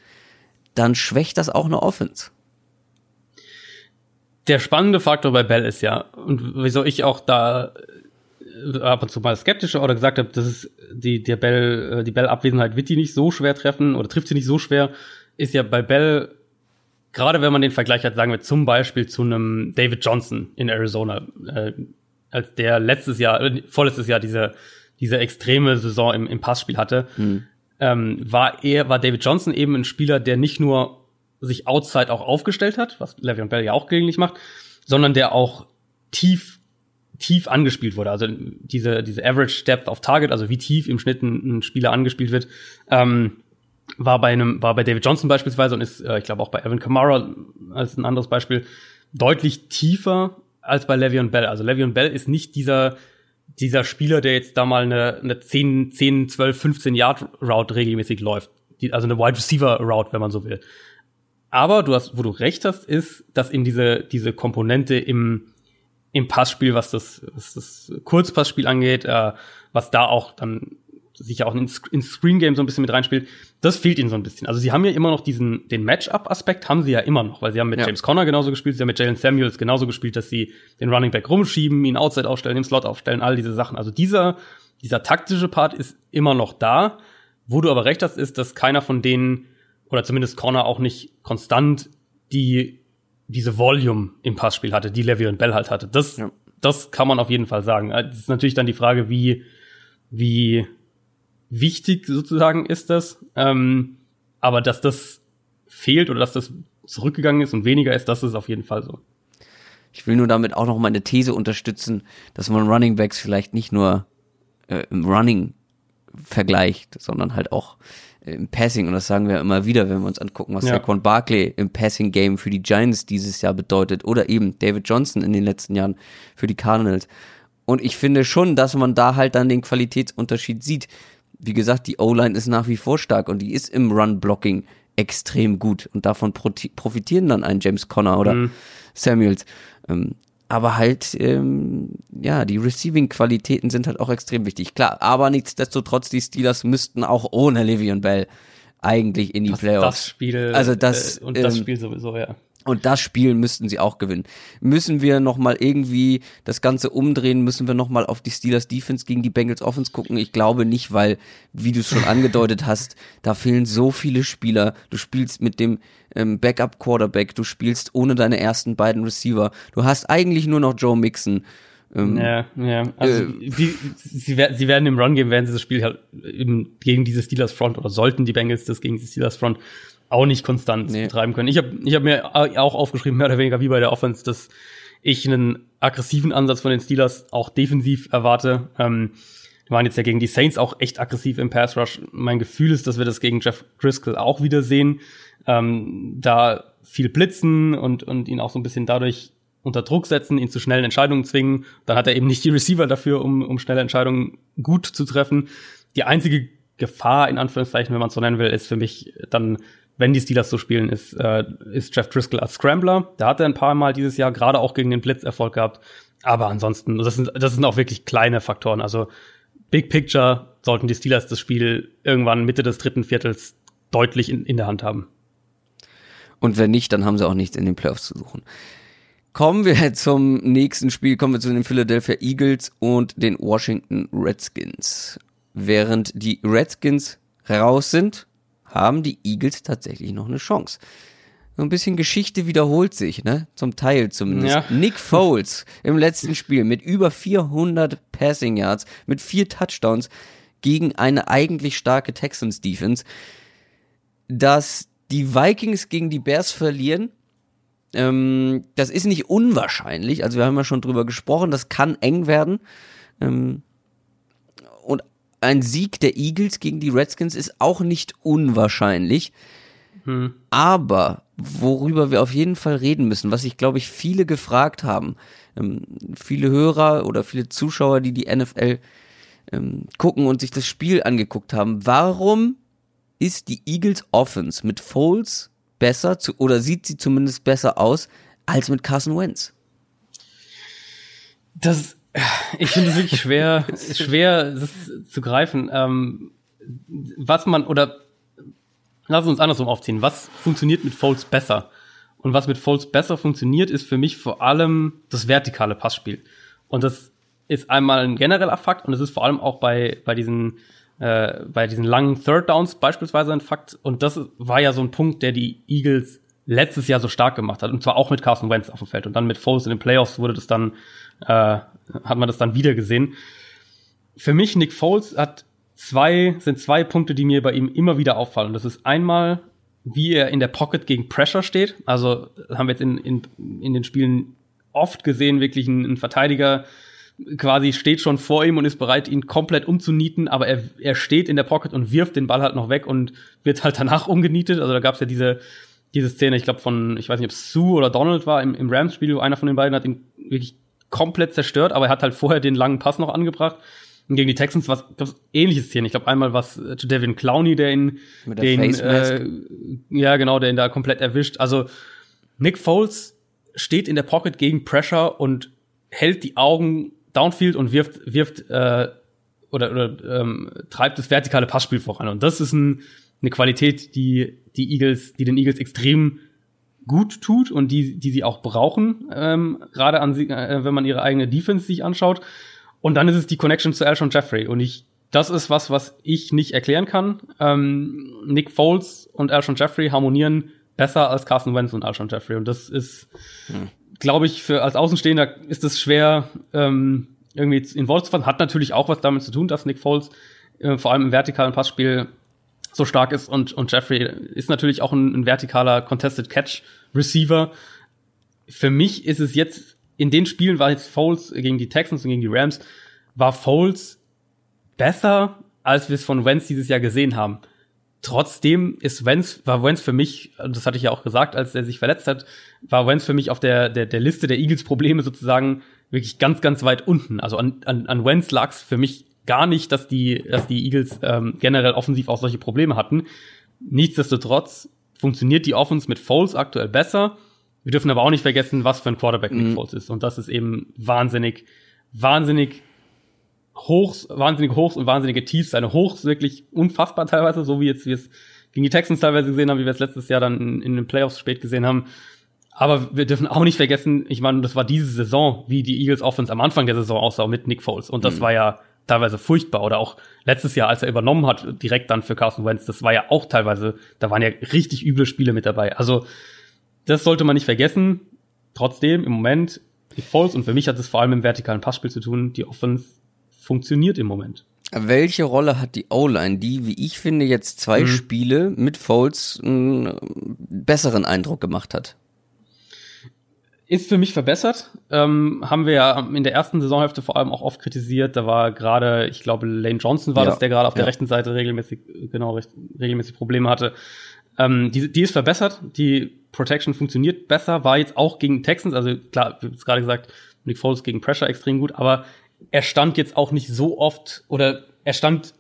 dann schwächt das auch eine Offense. Der spannende Faktor bei Bell ist ja, und wieso ich auch da äh, ab und zu mal skeptischer oder gesagt habe, dass es die, der Bell, äh, die Bell-Abwesenheit wird die nicht so schwer treffen oder trifft sie nicht so schwer, ist ja bei Bell, gerade wenn man den Vergleich hat, sagen wir zum Beispiel zu einem David Johnson in Arizona, äh, als der letztes Jahr, äh, vorletztes Jahr diese diese extreme Saison im, im Passspiel hatte, mhm. Ähm, war er, war David Johnson eben ein Spieler, der nicht nur sich outside auch aufgestellt hat, was Le'Veon Bell ja auch gelegentlich macht, sondern der auch tief tief angespielt wurde. Also diese diese Average Depth of Target, also wie tief im Schnitt ein, ein Spieler angespielt wird, ähm, war bei einem war bei David Johnson beispielsweise und ist äh, ich glaube auch bei Evan Kamara als ein anderes Beispiel deutlich tiefer als bei Le'Veon Bell. Also Le'Veon Bell ist nicht dieser dieser Spieler, der jetzt da mal eine, eine 10, 10, 12, 15 Yard Route regelmäßig läuft. Die, also eine Wide Receiver Route, wenn man so will. Aber du hast, wo du recht hast, ist, dass eben diese, diese Komponente im, im Passspiel, was das, was das Kurzpassspiel angeht, äh, was da auch dann sich ja auch ins, ins Screen Game so ein bisschen mit reinspielt, das fehlt ihnen so ein bisschen. Also sie haben ja immer noch diesen, den Matchup-Aspekt haben sie ja immer noch, weil sie haben mit ja. James Conner genauso gespielt, sie haben mit Jalen Samuels genauso gespielt, dass sie den Running Back rumschieben, ihn Outside aufstellen, im Slot aufstellen, all diese Sachen. Also dieser, dieser taktische Part ist immer noch da. Wo du aber recht hast, ist, dass keiner von denen, oder zumindest Conner auch nicht konstant die, diese Volume im Passspiel hatte, die Levy und Bell halt hatte. Das, ja. das kann man auf jeden Fall sagen. Das ist natürlich dann die Frage, wie, wie wichtig sozusagen ist das. Ähm, aber dass das fehlt oder dass das zurückgegangen ist und weniger ist, das ist auf jeden Fall so. Ich will nur damit auch noch meine These unterstützen, dass man Running Backs vielleicht nicht nur äh, im Running vergleicht, sondern halt auch äh, im Passing. Und das sagen wir immer wieder, wenn wir uns angucken, was ja. Saquon Barkley im Passing Game für die Giants dieses Jahr bedeutet oder eben David Johnson in den letzten Jahren für die Cardinals. Und ich finde schon, dass man da halt dann den Qualitätsunterschied sieht wie gesagt, die O-Line ist nach wie vor stark und die ist im Run-Blocking extrem gut und davon profitieren dann ein James Conner oder mhm. Samuels. Ähm, aber halt, ähm, ja, die Receiving-Qualitäten sind halt auch extrem wichtig. Klar, aber nichtsdestotrotz, die Steelers müssten auch ohne Le'Veon Bell eigentlich in die das, Playoffs. Das Spiel, also das, äh, und das ähm, Spiel sowieso, ja. Und das Spiel müssten sie auch gewinnen. Müssen wir nochmal irgendwie das Ganze umdrehen? Müssen wir nochmal auf die Steelers Defense gegen die Bengals Offense gucken? Ich glaube nicht, weil, wie du es schon angedeutet hast, da fehlen so viele Spieler. Du spielst mit dem ähm, Backup Quarterback, du spielst ohne deine ersten beiden Receiver. Du hast eigentlich nur noch Joe Mixon. Ähm, ja, ja. Also äh, die, sie, sie werden im Run Game werden sie das Spiel halt eben gegen diese Steelers Front oder sollten die Bengals das gegen die Steelers Front auch nicht konstant nee. betreiben können. Ich habe ich hab mir auch aufgeschrieben, mehr oder weniger wie bei der Offense, dass ich einen aggressiven Ansatz von den Steelers auch defensiv erwarte. Ähm, wir waren jetzt ja gegen die Saints auch echt aggressiv im Pass Rush. Mein Gefühl ist, dass wir das gegen Jeff Driscoll auch wieder sehen. Ähm, da viel blitzen und, und ihn auch so ein bisschen dadurch unter Druck setzen, ihn zu schnellen Entscheidungen zwingen. Dann hat er eben nicht die Receiver dafür, um, um schnelle Entscheidungen gut zu treffen. Die einzige Gefahr, in Anführungszeichen, wenn man es so nennen will, ist für mich dann, wenn die Steelers so spielen, ist, äh, ist Jeff Driscoll als Scrambler. Da hat er ein paar Mal dieses Jahr gerade auch gegen den Blitz Erfolg gehabt. Aber ansonsten, das sind, das sind auch wirklich kleine Faktoren. Also Big Picture sollten die Steelers das Spiel irgendwann Mitte des dritten Viertels deutlich in, in der Hand haben. Und wenn nicht, dann haben sie auch nichts in den Playoffs zu suchen. Kommen wir zum nächsten Spiel, kommen wir zu den Philadelphia Eagles und den Washington Redskins. Während die Redskins raus sind, haben die Eagles tatsächlich noch eine Chance so ein bisschen Geschichte wiederholt sich, ne? Zum Teil zumindest. Ja. Nick Foles im letzten Spiel mit über 400 Passing Yards, mit vier Touchdowns gegen eine eigentlich starke Texans Defense. Dass die Vikings gegen die Bears verlieren, ähm, das ist nicht unwahrscheinlich. Also wir haben ja schon drüber gesprochen, das kann eng werden. Ähm, ein Sieg der Eagles gegen die Redskins ist auch nicht unwahrscheinlich. Hm. Aber worüber wir auf jeden Fall reden müssen, was sich, glaube ich, viele gefragt haben, ähm, viele Hörer oder viele Zuschauer, die die NFL ähm, gucken und sich das Spiel angeguckt haben, warum ist die Eagles Offense mit Foles besser zu, oder sieht sie zumindest besser aus als mit Carson Wentz? Das, ich finde es wirklich schwer, schwer das zu greifen. Ähm, was man oder lass uns andersrum aufziehen. Was funktioniert mit Folds besser? Und was mit Folds besser funktioniert, ist für mich vor allem das vertikale Passspiel. Und das ist einmal ein genereller Fakt und es ist vor allem auch bei, bei diesen, äh, bei diesen langen Third Downs beispielsweise ein Fakt. Und das war ja so ein Punkt, der die Eagles letztes Jahr so stark gemacht hat. Und zwar auch mit Carson Wentz auf dem Feld. Und dann mit Foles in den Playoffs wurde das dann, äh, hat man das dann wieder gesehen. Für mich, Nick Foles hat zwei, sind zwei Punkte, die mir bei ihm immer wieder auffallen. Das ist einmal, wie er in der Pocket gegen Pressure steht. Also haben wir jetzt in, in, in den Spielen oft gesehen, wirklich ein, ein Verteidiger quasi steht schon vor ihm und ist bereit, ihn komplett umzunieten, aber er, er steht in der Pocket und wirft den Ball halt noch weg und wird halt danach umgenietet. Also da gab es ja diese, diese Szene, ich glaube von, ich weiß nicht, ob Sue oder Donald war im, im Rams-Spiel, einer von den beiden hat ihn wirklich komplett zerstört, aber er hat halt vorher den langen Pass noch angebracht. Und gegen die Texans was ähnliches Szene. Ich glaube einmal was äh, zu Devin Clowney, der ihn Mit den äh, ja genau, der ihn da komplett erwischt. Also Nick Foles steht in der Pocket gegen Pressure und hält die Augen downfield und wirft wirft äh, oder, oder ähm, treibt das vertikale Passspiel voran. Und das ist ein, eine Qualität, die die Eagles, die den Eagles extrem gut tut und die, die sie auch brauchen, ähm, gerade an, äh, wenn man ihre eigene Defense sich anschaut. Und dann ist es die Connection zu Alshon Jeffrey. Und ich, das ist was, was ich nicht erklären kann. Ähm, Nick Foles und Alshon Jeffrey harmonieren besser als Carson Wentz und Alshon Jeffrey. Und das ist, hm. glaube ich, für als Außenstehender ist es schwer, ähm, irgendwie in Worte zu fassen. Hat natürlich auch was damit zu tun, dass Nick Foles äh, vor allem im vertikalen Passspiel so stark ist und, und Jeffrey ist natürlich auch ein, ein vertikaler Contested Catch Receiver. Für mich ist es jetzt in den Spielen war jetzt Foles gegen die Texans und gegen die Rams, war Foles besser, als wir es von Wentz dieses Jahr gesehen haben. Trotzdem ist Wentz, war Wentz für mich, das hatte ich ja auch gesagt, als er sich verletzt hat, war Wentz für mich auf der, der, der Liste der Eagles Probleme sozusagen wirklich ganz, ganz weit unten. Also an, an, an Wentz lag es für mich gar nicht, dass die, dass die Eagles ähm, generell offensiv auch solche Probleme hatten. Nichtsdestotrotz funktioniert die Offense mit Foles aktuell besser. Wir dürfen aber auch nicht vergessen, was für ein Quarterback Nick mhm. Foles ist. Und das ist eben wahnsinnig, wahnsinnig Hochs, wahnsinnig Hochs und wahnsinnige Tiefs. Seine Hochs wirklich unfassbar teilweise, so wie jetzt wir es gegen die Texans teilweise gesehen haben, wie wir es letztes Jahr dann in, in den Playoffs spät gesehen haben. Aber wir dürfen auch nicht vergessen, ich meine, das war diese Saison, wie die Eagles Offense am Anfang der Saison aussah mit Nick Foles. Und das mhm. war ja teilweise furchtbar. Oder auch letztes Jahr, als er übernommen hat, direkt dann für Carson Wentz, das war ja auch teilweise, da waren ja richtig üble Spiele mit dabei. Also das sollte man nicht vergessen. Trotzdem, im Moment Nick Foles und für mich hat es vor allem im vertikalen Passspiel zu tun. Die Offense funktioniert im Moment. Welche Rolle hat die O-Line, die, wie ich finde, jetzt zwei mhm. Spiele mit Foles einen besseren Eindruck gemacht hat? Ist für mich verbessert. Ähm, haben wir ja in der ersten Saisonhälfte vor allem auch oft kritisiert. Da war gerade, ich glaube, Lane Johnson war ja, das, der gerade auf ja. der rechten Seite regelmäßig, genau, recht, regelmäßig Probleme hatte. Ähm, die, die ist verbessert. Die Protection funktioniert besser. War jetzt auch gegen Texans, also klar, wie gerade gesagt, Nick Foles gegen Pressure extrem gut, aber er stand jetzt auch nicht so oft oder er stand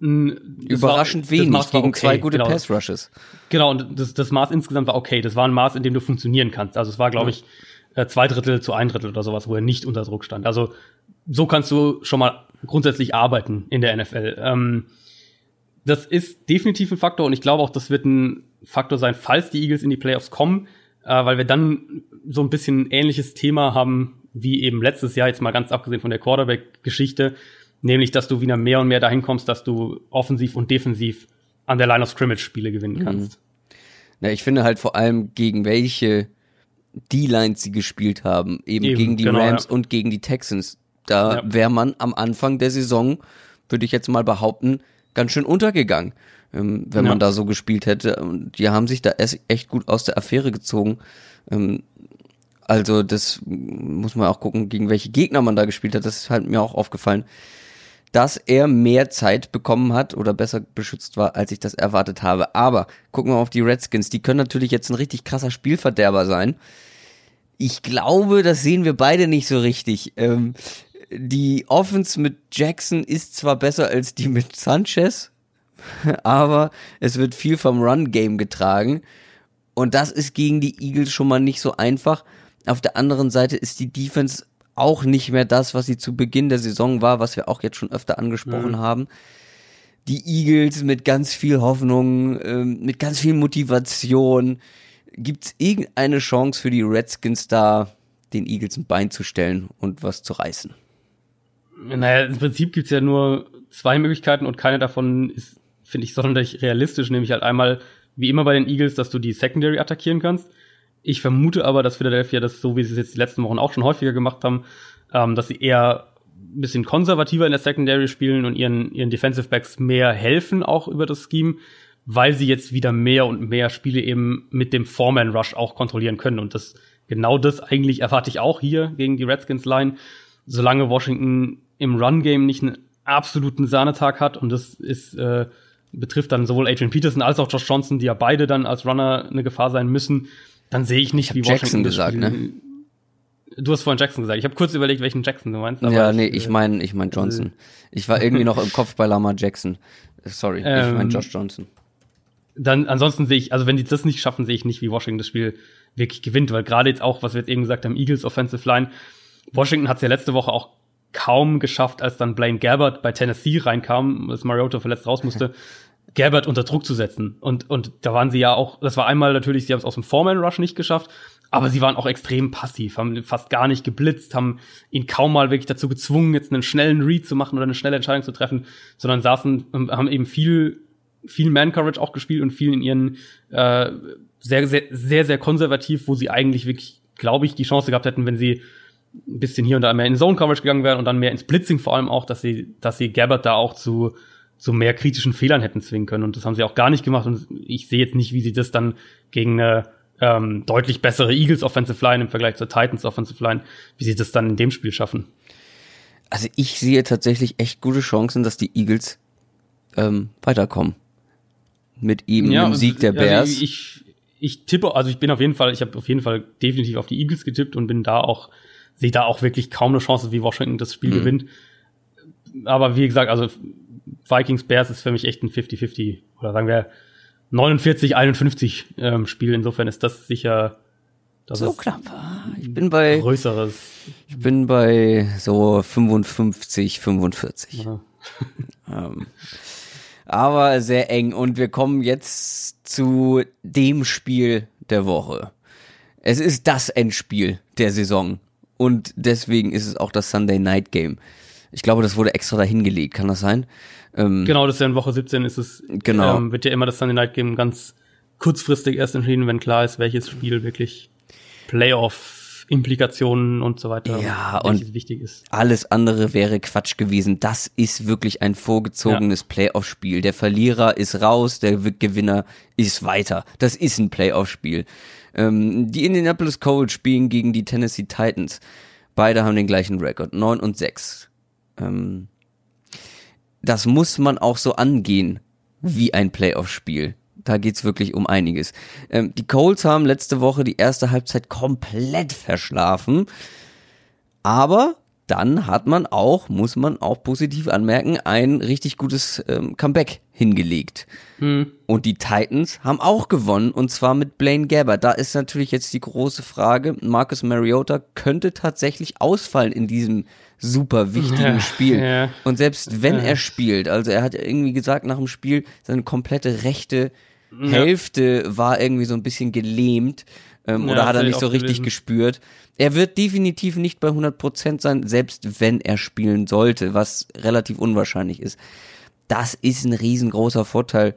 Überraschend war, wenig gegen okay, zwei gute genau. Pass Rushes. Genau, und das, das Maß insgesamt war okay. Das war ein Maß, in dem du funktionieren kannst. Also es war, glaube ich, äh, zwei Drittel zu ein Drittel oder sowas, wo er nicht unter Druck stand. Also so kannst du schon mal grundsätzlich arbeiten in der NFL. Ähm, das ist definitiv ein Faktor und ich glaube auch, das wird ein Faktor sein, falls die Eagles in die Playoffs kommen, äh, weil wir dann so ein bisschen ähnliches Thema haben wie eben letztes Jahr, jetzt mal ganz abgesehen von der Quarterback-Geschichte, nämlich, dass du wieder mehr und mehr dahin kommst, dass du offensiv und defensiv an der Line of Scrimmage Spiele gewinnen mhm. kannst. Mhm. Na, ich finde halt vor allem gegen welche D-Lines sie gespielt haben, eben, eben gegen die genau, Rams ja. und gegen die Texans. Da ja. wäre man am Anfang der Saison, würde ich jetzt mal behaupten, ganz schön untergegangen, ähm, wenn ja. man da so gespielt hätte. Und die haben sich da echt gut aus der Affäre gezogen. Ähm, also das muss man auch gucken, gegen welche Gegner man da gespielt hat. Das ist halt mir auch aufgefallen, dass er mehr Zeit bekommen hat oder besser beschützt war, als ich das erwartet habe. Aber gucken wir auf die Redskins. Die können natürlich jetzt ein richtig krasser Spielverderber sein. Ich glaube, das sehen wir beide nicht so richtig. Ähm, die Offense mit Jackson ist zwar besser als die mit Sanchez, aber es wird viel vom Run-Game getragen. Und das ist gegen die Eagles schon mal nicht so einfach. Auf der anderen Seite ist die Defense auch nicht mehr das, was sie zu Beginn der Saison war, was wir auch jetzt schon öfter angesprochen mhm. haben. Die Eagles mit ganz viel Hoffnung, ähm, mit ganz viel Motivation. Gibt es irgendeine Chance für die Redskins da, den Eagles ein Bein zu stellen und was zu reißen? Naja, im Prinzip gibt es ja nur zwei Möglichkeiten und keine davon ist, finde ich, sonderlich realistisch. Nämlich halt einmal, wie immer bei den Eagles, dass du die Secondary attackieren kannst. Ich vermute aber, dass Philadelphia das, so wie sie es jetzt die letzten Wochen auch schon häufiger gemacht haben, ähm, dass sie eher ein bisschen konservativer in der Secondary spielen und ihren, ihren Defensive Backs mehr helfen, auch über das Scheme, weil sie jetzt wieder mehr und mehr Spiele eben mit dem Foreman Rush auch kontrollieren können. Und das, genau das eigentlich erwarte ich auch hier gegen die Redskins Line. Solange Washington im Run-Game nicht einen absoluten Sahnetag hat, und das ist, äh, betrifft dann sowohl Adrian Peterson als auch Josh Johnson, die ja beide dann als Runner eine Gefahr sein müssen, dann sehe ich nicht, ich wie Washington Jackson gesagt, ne? Du hast vorhin Jackson gesagt. Ich habe kurz überlegt, welchen Jackson du meinst. ja, nee, ich meine ich mein Johnson. Ich war irgendwie noch im Kopf bei Lama Jackson. Sorry, ähm, ich meine Josh Johnson. Dann ansonsten sehe ich, also wenn die das nicht schaffen, sehe ich nicht, wie Washington das Spiel wirklich gewinnt, weil gerade jetzt auch, was wir jetzt eben gesagt haben, Eagles Offensive Line. Washington hat es ja letzte Woche auch kaum geschafft, als dann Blaine Gabbard bei Tennessee reinkam, als Mariota verletzt raus musste, Gabbard unter Druck zu setzen. Und, und da waren sie ja auch, das war einmal natürlich, sie haben es aus dem Foreman Rush nicht geschafft, aber sie waren auch extrem passiv, haben fast gar nicht geblitzt, haben ihn kaum mal wirklich dazu gezwungen, jetzt einen schnellen Read zu machen oder eine schnelle Entscheidung zu treffen, sondern saßen, haben eben viel, viel Man-Coverage auch gespielt und viel in ihren äh, sehr, sehr, sehr, sehr konservativ, wo sie eigentlich wirklich, glaube ich, die Chance gehabt hätten, wenn sie ein bisschen hier und da mehr in Zone-Coverage gegangen wären und dann mehr ins Blitzing vor allem auch, dass sie, dass sie Gabbard da auch zu zu mehr kritischen Fehlern hätten zwingen können. Und das haben sie auch gar nicht gemacht. Und ich sehe jetzt nicht, wie sie das dann gegen eine ähm, deutlich bessere Eagles Offensive Line im Vergleich zur Titans Offensive Line, wie sie das dann in dem Spiel schaffen. Also ich sehe tatsächlich echt gute Chancen, dass die Eagles ähm, weiterkommen. Mit ihm ja, im Sieg der Bears. Also ich, ich tippe, also ich bin auf jeden Fall, ich habe auf jeden Fall definitiv auf die Eagles getippt und bin da auch, sehe da auch wirklich kaum eine Chance, wie Washington das Spiel mhm. gewinnt. Aber wie gesagt, also Vikings Bears ist für mich echt ein 50-50 oder sagen wir 49 51 ähm, Spiel. Insofern ist das sicher das so knapp. Ich bin bei größeres. Ich bin bei so 55 45. Ja. ähm, aber sehr eng und wir kommen jetzt zu dem Spiel der Woche. Es ist das Endspiel der Saison und deswegen ist es auch das Sunday Night Game. Ich glaube, das wurde extra dahingelegt, kann das sein? Ähm, genau, das ist ja in Woche 17 ist es, genau. Ähm, wird ja immer das Sunday Night Game ganz kurzfristig erst entschieden, wenn klar ist, welches Spiel wirklich Playoff Playoff-Implikationen und so weiter. Ja, und wichtig ist. alles andere wäre Quatsch gewesen. Das ist wirklich ein vorgezogenes ja. Playoff-Spiel. Der Verlierer ist raus, der Gewinner ist weiter. Das ist ein Playoff-Spiel. Ähm, die Indianapolis Colts spielen gegen die Tennessee Titans. Beide haben den gleichen Rekord, 9 und 6. Ähm, das muss man auch so angehen wie ein Playoff-Spiel. Da geht's wirklich um einiges. Ähm, die Colts haben letzte Woche die erste Halbzeit komplett verschlafen. Aber dann hat man auch, muss man auch positiv anmerken, ein richtig gutes ähm, Comeback hingelegt. Hm. Und die Titans haben auch gewonnen und zwar mit Blaine Gabbert. Da ist natürlich jetzt die große Frage, Marcus Mariota könnte tatsächlich ausfallen in diesem super wichtigen ja, Spiel. Ja. Und selbst wenn er spielt, also er hat irgendwie gesagt nach dem Spiel, seine komplette rechte Hälfte war irgendwie so ein bisschen gelähmt ähm, oder hat er nicht so richtig gelesen. gespürt. Er wird definitiv nicht bei 100% sein, selbst wenn er spielen sollte, was relativ unwahrscheinlich ist. Das ist ein riesengroßer Vorteil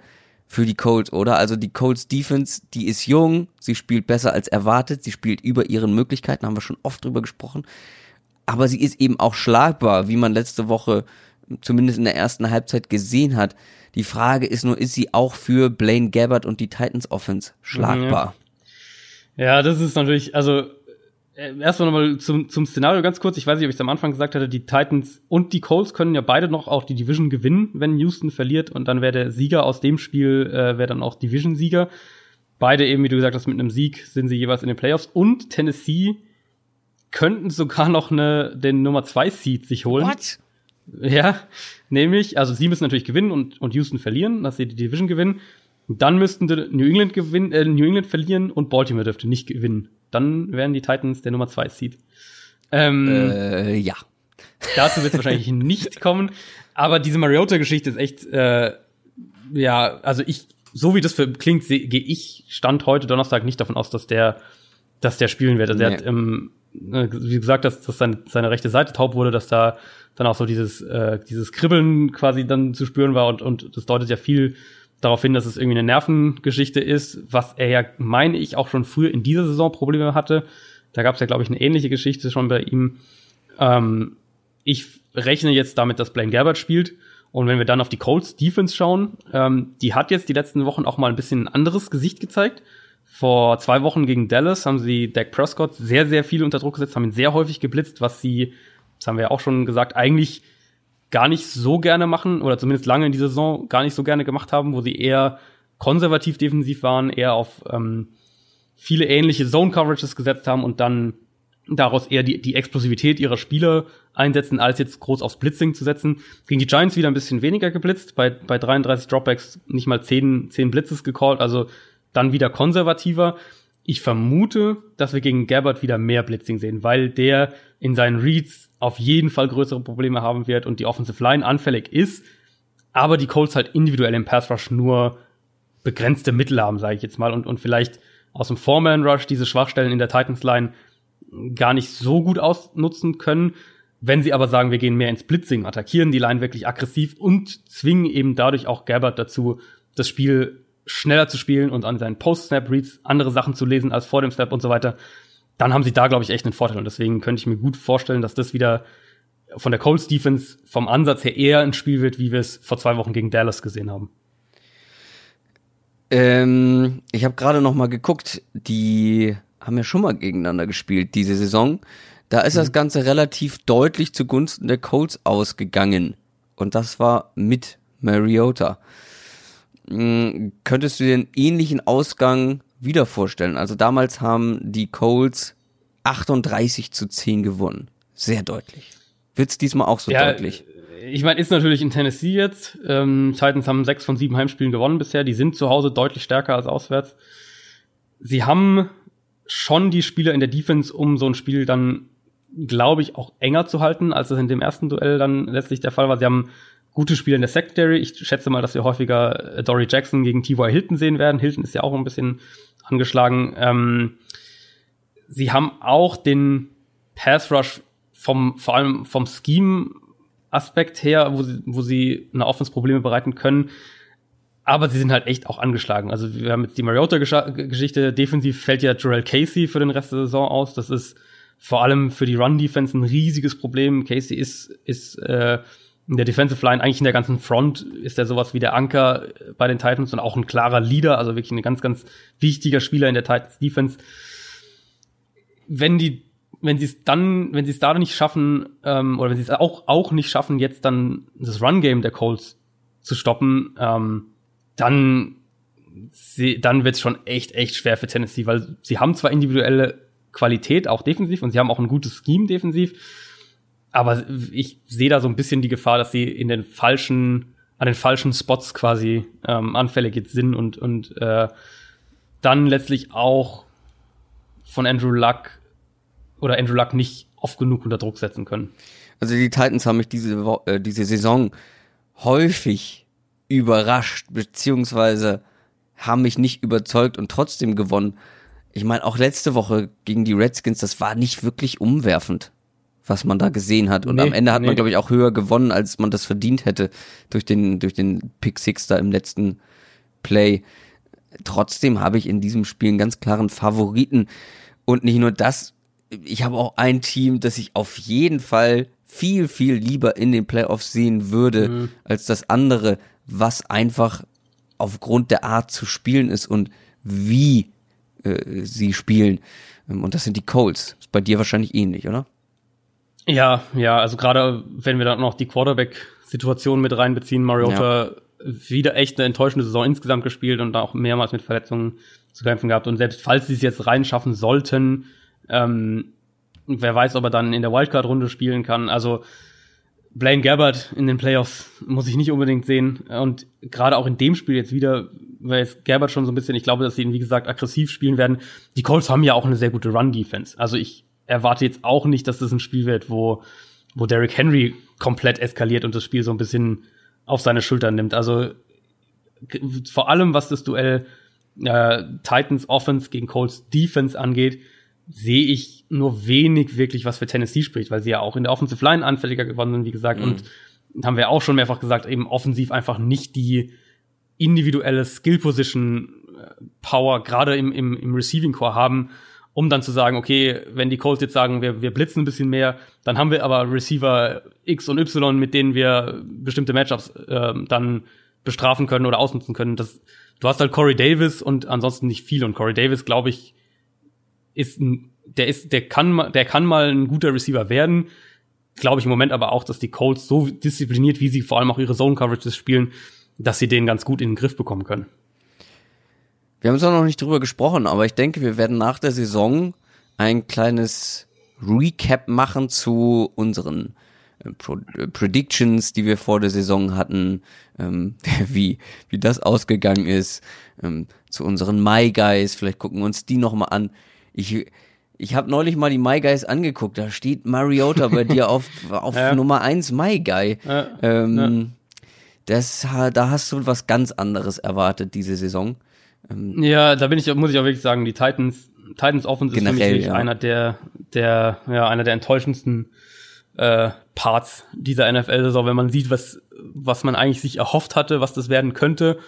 für die Colts, oder? Also die Colts Defense, die ist jung, sie spielt besser als erwartet, sie spielt über ihren Möglichkeiten, haben wir schon oft drüber gesprochen. Aber sie ist eben auch schlagbar, wie man letzte Woche zumindest in der ersten Halbzeit gesehen hat. Die Frage ist nur, ist sie auch für Blaine Gabbard und die Titans Offense schlagbar? Ja, ja das ist natürlich, also äh, erstmal nochmal zum, zum Szenario ganz kurz. Ich weiß nicht, ob ich es am Anfang gesagt hatte, die Titans und die Colts können ja beide noch auch die Division gewinnen, wenn Houston verliert. Und dann wäre der Sieger aus dem Spiel, äh, wäre dann auch Division-Sieger. Beide eben, wie du gesagt hast, mit einem Sieg sind sie jeweils in den Playoffs. Und Tennessee könnten sogar noch eine, den Nummer 2 Seed sich holen. What? Ja, nämlich, also sie müssen natürlich gewinnen und, und Houston verlieren, dass sie die Division gewinnen. Dann müssten New England gewinnen, äh, New England verlieren und Baltimore dürfte nicht gewinnen dann wären die Titans der Nummer 2 Seed. Ähm, äh, ja. Dazu wird es wahrscheinlich nicht kommen. Aber diese Mariota-Geschichte ist echt, äh, ja, also ich, so wie das für klingt, gehe ich Stand heute Donnerstag nicht davon aus, dass der, dass der spielen wird. Also nee. er hat, ähm, äh, wie gesagt, dass, dass seine, seine rechte Seite taub wurde, dass da dann auch so dieses, äh, dieses Kribbeln quasi dann zu spüren war und, und das deutet ja viel darauf hin, dass es irgendwie eine Nervengeschichte ist, was er ja, meine ich, auch schon früher in dieser Saison Probleme hatte. Da gab es ja, glaube ich, eine ähnliche Geschichte schon bei ihm. Ähm, ich rechne jetzt damit, dass Blaine Gabbert spielt. Und wenn wir dann auf die Colts Defense schauen, ähm, die hat jetzt die letzten Wochen auch mal ein bisschen ein anderes Gesicht gezeigt. Vor zwei Wochen gegen Dallas haben sie Dak Prescott sehr, sehr viel unter Druck gesetzt, haben ihn sehr häufig geblitzt, was sie, das haben wir ja auch schon gesagt, eigentlich gar nicht so gerne machen oder zumindest lange in dieser Saison gar nicht so gerne gemacht haben, wo sie eher konservativ defensiv waren, eher auf ähm, viele ähnliche Zone-Coverages gesetzt haben und dann daraus eher die, die Explosivität ihrer Spieler einsetzen, als jetzt groß aufs Blitzing zu setzen. Gegen die Giants wieder ein bisschen weniger geblitzt, bei, bei 33 Dropbacks nicht mal 10, 10 Blitzes gecallt, also dann wieder konservativer. Ich vermute, dass wir gegen Gabbard wieder mehr Blitzing sehen, weil der in seinen Reads auf jeden Fall größere Probleme haben wird und die Offensive Line anfällig ist, aber die Colts halt individuell im Pass Rush nur begrenzte Mittel haben, sage ich jetzt mal, und, und vielleicht aus dem Foreman Rush diese Schwachstellen in der Titans Line gar nicht so gut ausnutzen können. Wenn sie aber sagen, wir gehen mehr ins Blitzing, attackieren die Line wirklich aggressiv und zwingen eben dadurch auch Gabbard dazu, das Spiel schneller zu spielen und an seinen Post-Snap-Reads andere Sachen zu lesen als vor dem Snap und so weiter, dann haben sie da, glaube ich, echt einen Vorteil. Und deswegen könnte ich mir gut vorstellen, dass das wieder von der Colts Defense vom Ansatz her eher ein Spiel wird, wie wir es vor zwei Wochen gegen Dallas gesehen haben. Ähm, ich habe gerade noch mal geguckt, die haben ja schon mal gegeneinander gespielt diese Saison. Da ist mhm. das Ganze relativ deutlich zugunsten der Colts ausgegangen. Und das war mit Mariota. Mhm, könntest du dir einen ähnlichen Ausgang wieder vorstellen. Also damals haben die Colts 38 zu 10 gewonnen. Sehr deutlich. Wird's diesmal auch so ja, deutlich? Ich meine, ist natürlich in Tennessee jetzt. Ähm, Titans haben sechs von sieben Heimspielen gewonnen bisher. Die sind zu Hause deutlich stärker als auswärts. Sie haben schon die Spieler in der Defense, um so ein Spiel dann, glaube ich, auch enger zu halten, als es in dem ersten Duell dann letztlich der Fall war. Sie haben gute Spieler in der Secondary. Ich schätze mal, dass wir häufiger Dory Jackson gegen T.Y. Hilton sehen werden. Hilton ist ja auch ein bisschen angeschlagen. Ähm, sie haben auch den Pass Rush vom, vor allem vom Scheme-Aspekt her, wo sie, wo sie eine Offense-Probleme bereiten können. Aber sie sind halt echt auch angeschlagen. Also wir haben jetzt die Mariota-Geschichte. Defensiv fällt ja Jarrell Casey für den Rest der Saison aus. Das ist vor allem für die Run-Defense ein riesiges Problem. Casey ist, ist äh, der Defensive Line, eigentlich in der ganzen Front, ist er sowas wie der Anker bei den Titans und auch ein klarer Leader, also wirklich ein ganz, ganz wichtiger Spieler in der Titans Defense. Wenn die, wenn sie es dann, wenn sie es da nicht schaffen, ähm, oder wenn sie es auch, auch nicht schaffen, jetzt dann das Run-Game der Colts zu stoppen, ähm, dann, sie, dann wird es schon echt, echt schwer für Tennessee, weil sie haben zwar individuelle Qualität, auch defensiv, und sie haben auch ein gutes Scheme defensiv, aber ich sehe da so ein bisschen die Gefahr, dass sie in den falschen, an den falschen Spots quasi ähm, anfällig jetzt sind und, und äh, dann letztlich auch von Andrew Luck oder Andrew Luck nicht oft genug unter Druck setzen können. Also die Titans haben mich diese, Wo äh, diese Saison häufig überrascht, beziehungsweise haben mich nicht überzeugt und trotzdem gewonnen. Ich meine, auch letzte Woche gegen die Redskins, das war nicht wirklich umwerfend was man da gesehen hat. Und nee, am Ende hat nee. man, glaube ich, auch höher gewonnen, als man das verdient hätte durch den, durch den Pick Six da im letzten Play. Trotzdem habe ich in diesem Spiel einen ganz klaren Favoriten. Und nicht nur das, ich habe auch ein Team, das ich auf jeden Fall viel, viel lieber in den Playoffs sehen würde, mhm. als das andere, was einfach aufgrund der Art zu spielen ist und wie äh, sie spielen. Und das sind die Colts. Ist bei dir wahrscheinlich ähnlich, oder? Ja, ja, also gerade wenn wir dann noch die Quarterback-Situation mit reinbeziehen, Mariota ja. wieder echt eine enttäuschende Saison insgesamt gespielt und auch mehrmals mit Verletzungen zu kämpfen gehabt. Und selbst falls sie es jetzt reinschaffen sollten, ähm, wer weiß, ob er dann in der Wildcard-Runde spielen kann. Also Blaine Gabbard in den Playoffs muss ich nicht unbedingt sehen. Und gerade auch in dem Spiel jetzt wieder, weil jetzt Gabbard schon so ein bisschen, ich glaube, dass sie ihn, wie gesagt, aggressiv spielen werden. Die Colts haben ja auch eine sehr gute Run-Defense. Also ich erwarte jetzt auch nicht, dass das ein Spiel wird, wo, wo Derrick Henry komplett eskaliert und das Spiel so ein bisschen auf seine Schultern nimmt. Also vor allem, was das Duell äh, Titans Offense gegen Colts Defense angeht, sehe ich nur wenig wirklich, was für Tennessee spricht, weil sie ja auch in der Offensive Line anfälliger geworden sind, wie gesagt. Mhm. Und haben wir auch schon mehrfach gesagt, eben offensiv einfach nicht die individuelle Skill Position äh, Power gerade im, im, im Receiving Core haben, um dann zu sagen, okay, wenn die Colts jetzt sagen, wir, wir blitzen ein bisschen mehr, dann haben wir aber Receiver X und Y, mit denen wir bestimmte Matchups äh, dann bestrafen können oder ausnutzen können. Das, du hast halt Corey Davis und ansonsten nicht viel. Und Corey Davis, glaube ich, ist ein, der ist, der kann, der kann mal ein guter Receiver werden. Glaube ich im Moment aber auch, dass die Colts so diszipliniert, wie sie vor allem auch ihre Zone Coverages spielen, dass sie den ganz gut in den Griff bekommen können. Wir haben zwar noch nicht drüber gesprochen, aber ich denke, wir werden nach der Saison ein kleines Recap machen zu unseren äh, Pro äh, Predictions, die wir vor der Saison hatten, ähm, wie, wie das ausgegangen ist, ähm, zu unseren My Guys, vielleicht gucken wir uns die nochmal an. Ich, ich habe neulich mal die My Guys angeguckt, da steht Mariota bei dir auf, auf ja. Nummer eins My Guy. Ja. Ähm, ja. Das, da hast du was ganz anderes erwartet diese Saison. Ähm, ja, da bin ich, muss ich auch wirklich sagen, die Titans, Titans Offense ist für mich ja. einer der, der, ja, einer der enttäuschendsten äh, Parts dieser NFL-Saison, wenn man sieht, was, was man eigentlich sich erhofft hatte, was das werden könnte,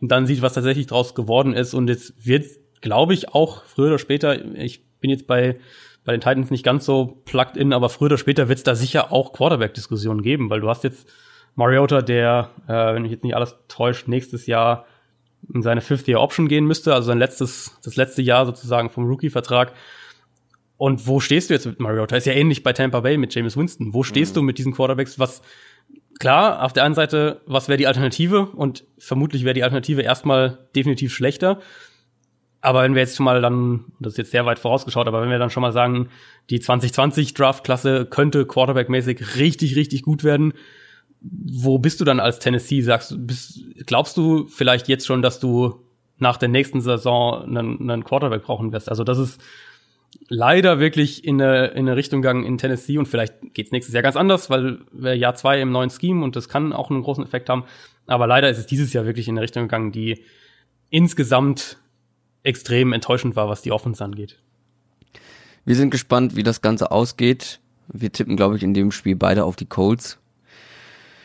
und dann sieht, was tatsächlich draus geworden ist. Und jetzt wird, glaube ich, auch früher oder später, ich bin jetzt bei, bei den Titans nicht ganz so plugged in, aber früher oder später wird es da sicher auch Quarterback-Diskussionen geben, weil du hast jetzt Mariota, der, äh, wenn ich jetzt nicht alles täuscht, nächstes Jahr in seine Fifth-Year-Option gehen müsste, also sein letztes, das letzte Jahr sozusagen vom Rookie-Vertrag. Und wo stehst du jetzt mit Mariota? Ist ja ähnlich bei Tampa Bay mit James Winston. Wo stehst mhm. du mit diesen Quarterbacks? Was, klar, auf der einen Seite, was wäre die Alternative? Und vermutlich wäre die Alternative erstmal definitiv schlechter. Aber wenn wir jetzt schon mal dann, das ist jetzt sehr weit vorausgeschaut, aber wenn wir dann schon mal sagen, die 2020 Draft-Klasse könnte Quarterback-mäßig richtig, richtig gut werden, wo bist du dann als Tennessee? Sagst bist, glaubst du vielleicht jetzt schon, dass du nach der nächsten Saison einen, einen Quarterback brauchen wirst? Also das ist leider wirklich in eine, in eine Richtung gegangen in Tennessee und vielleicht geht's nächstes Jahr ganz anders, weil wir Jahr zwei im neuen Scheme und das kann auch einen großen Effekt haben. Aber leider ist es dieses Jahr wirklich in eine Richtung gegangen, die insgesamt extrem enttäuschend war, was die Offense angeht. Wir sind gespannt, wie das Ganze ausgeht. Wir tippen, glaube ich, in dem Spiel beide auf die Colts.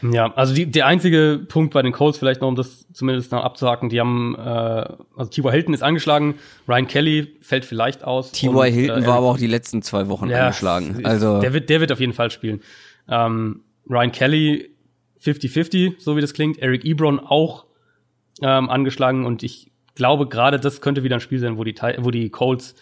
Ja, also die, der einzige Punkt bei den Colts, vielleicht noch, um das zumindest noch abzuhaken, die haben, äh, also T.Y. Hilton ist angeschlagen, Ryan Kelly fällt vielleicht aus. T.Y. Hilton äh, war aber auch die letzten zwei Wochen ja, angeschlagen. Also der wird, der wird auf jeden Fall spielen. Ähm, Ryan Kelly 50-50, so wie das klingt. Eric Ebron auch ähm, angeschlagen und ich glaube, gerade das könnte wieder ein Spiel sein, wo die, wo die Colts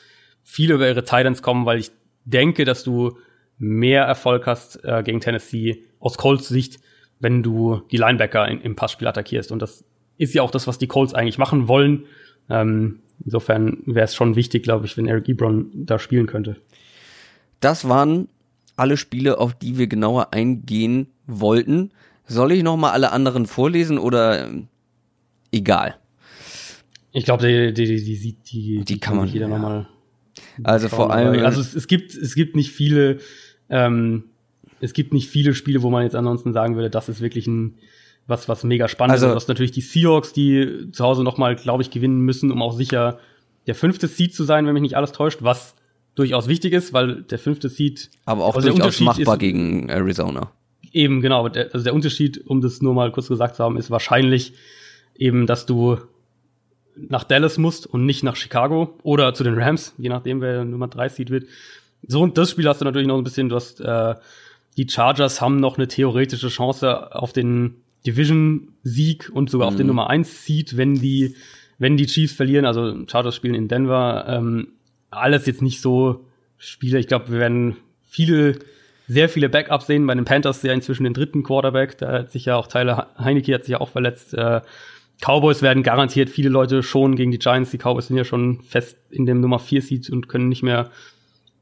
viel über ihre Titans kommen, weil ich denke, dass du mehr Erfolg hast äh, gegen Tennessee aus Colts Sicht, wenn du die Linebacker in, im Passspiel attackierst. Und das ist ja auch das, was die Colts eigentlich machen wollen. Ähm, insofern wäre es schon wichtig, glaube ich, wenn Eric Ebron da spielen könnte. Das waren alle Spiele, auf die wir genauer eingehen wollten. Soll ich noch mal alle anderen vorlesen oder ähm, egal? Ich glaube, die, die, die, die, die, die kann man jeder ja. nochmal. Also vor allem. Also es, es gibt, es gibt nicht viele, ähm, es gibt nicht viele Spiele, wo man jetzt ansonsten sagen würde, das ist wirklich ein was, was mega spannend also, ist. Du hast natürlich die Seahawks, die zu Hause nochmal, glaube ich, gewinnen müssen, um auch sicher der fünfte Seed zu sein, wenn mich nicht alles täuscht, was durchaus wichtig ist, weil der fünfte Seed. Aber auch also durchaus machbar ist, gegen Arizona. Eben, genau. also der Unterschied, um das nur mal kurz gesagt zu haben, ist wahrscheinlich eben, dass du nach Dallas musst und nicht nach Chicago oder zu den Rams, je nachdem, wer Nummer drei Seed wird. So, und das Spiel hast du natürlich noch ein bisschen, du hast, äh, die Chargers haben noch eine theoretische Chance auf den Division-Sieg und sogar mhm. auf den mhm. Nummer eins Seed, wenn die, wenn die Chiefs verlieren. Also Chargers spielen in Denver. Ähm, alles jetzt nicht so Spiele. Ich glaube, wir werden viele, sehr viele Backups sehen. Bei den Panthers ja inzwischen den dritten Quarterback. Da hat sich ja auch Tyler Heineke hat sich ja auch verletzt. Äh, Cowboys werden garantiert viele Leute schon gegen die Giants. Die Cowboys sind ja schon fest in dem Nummer 4 Seed und können nicht mehr,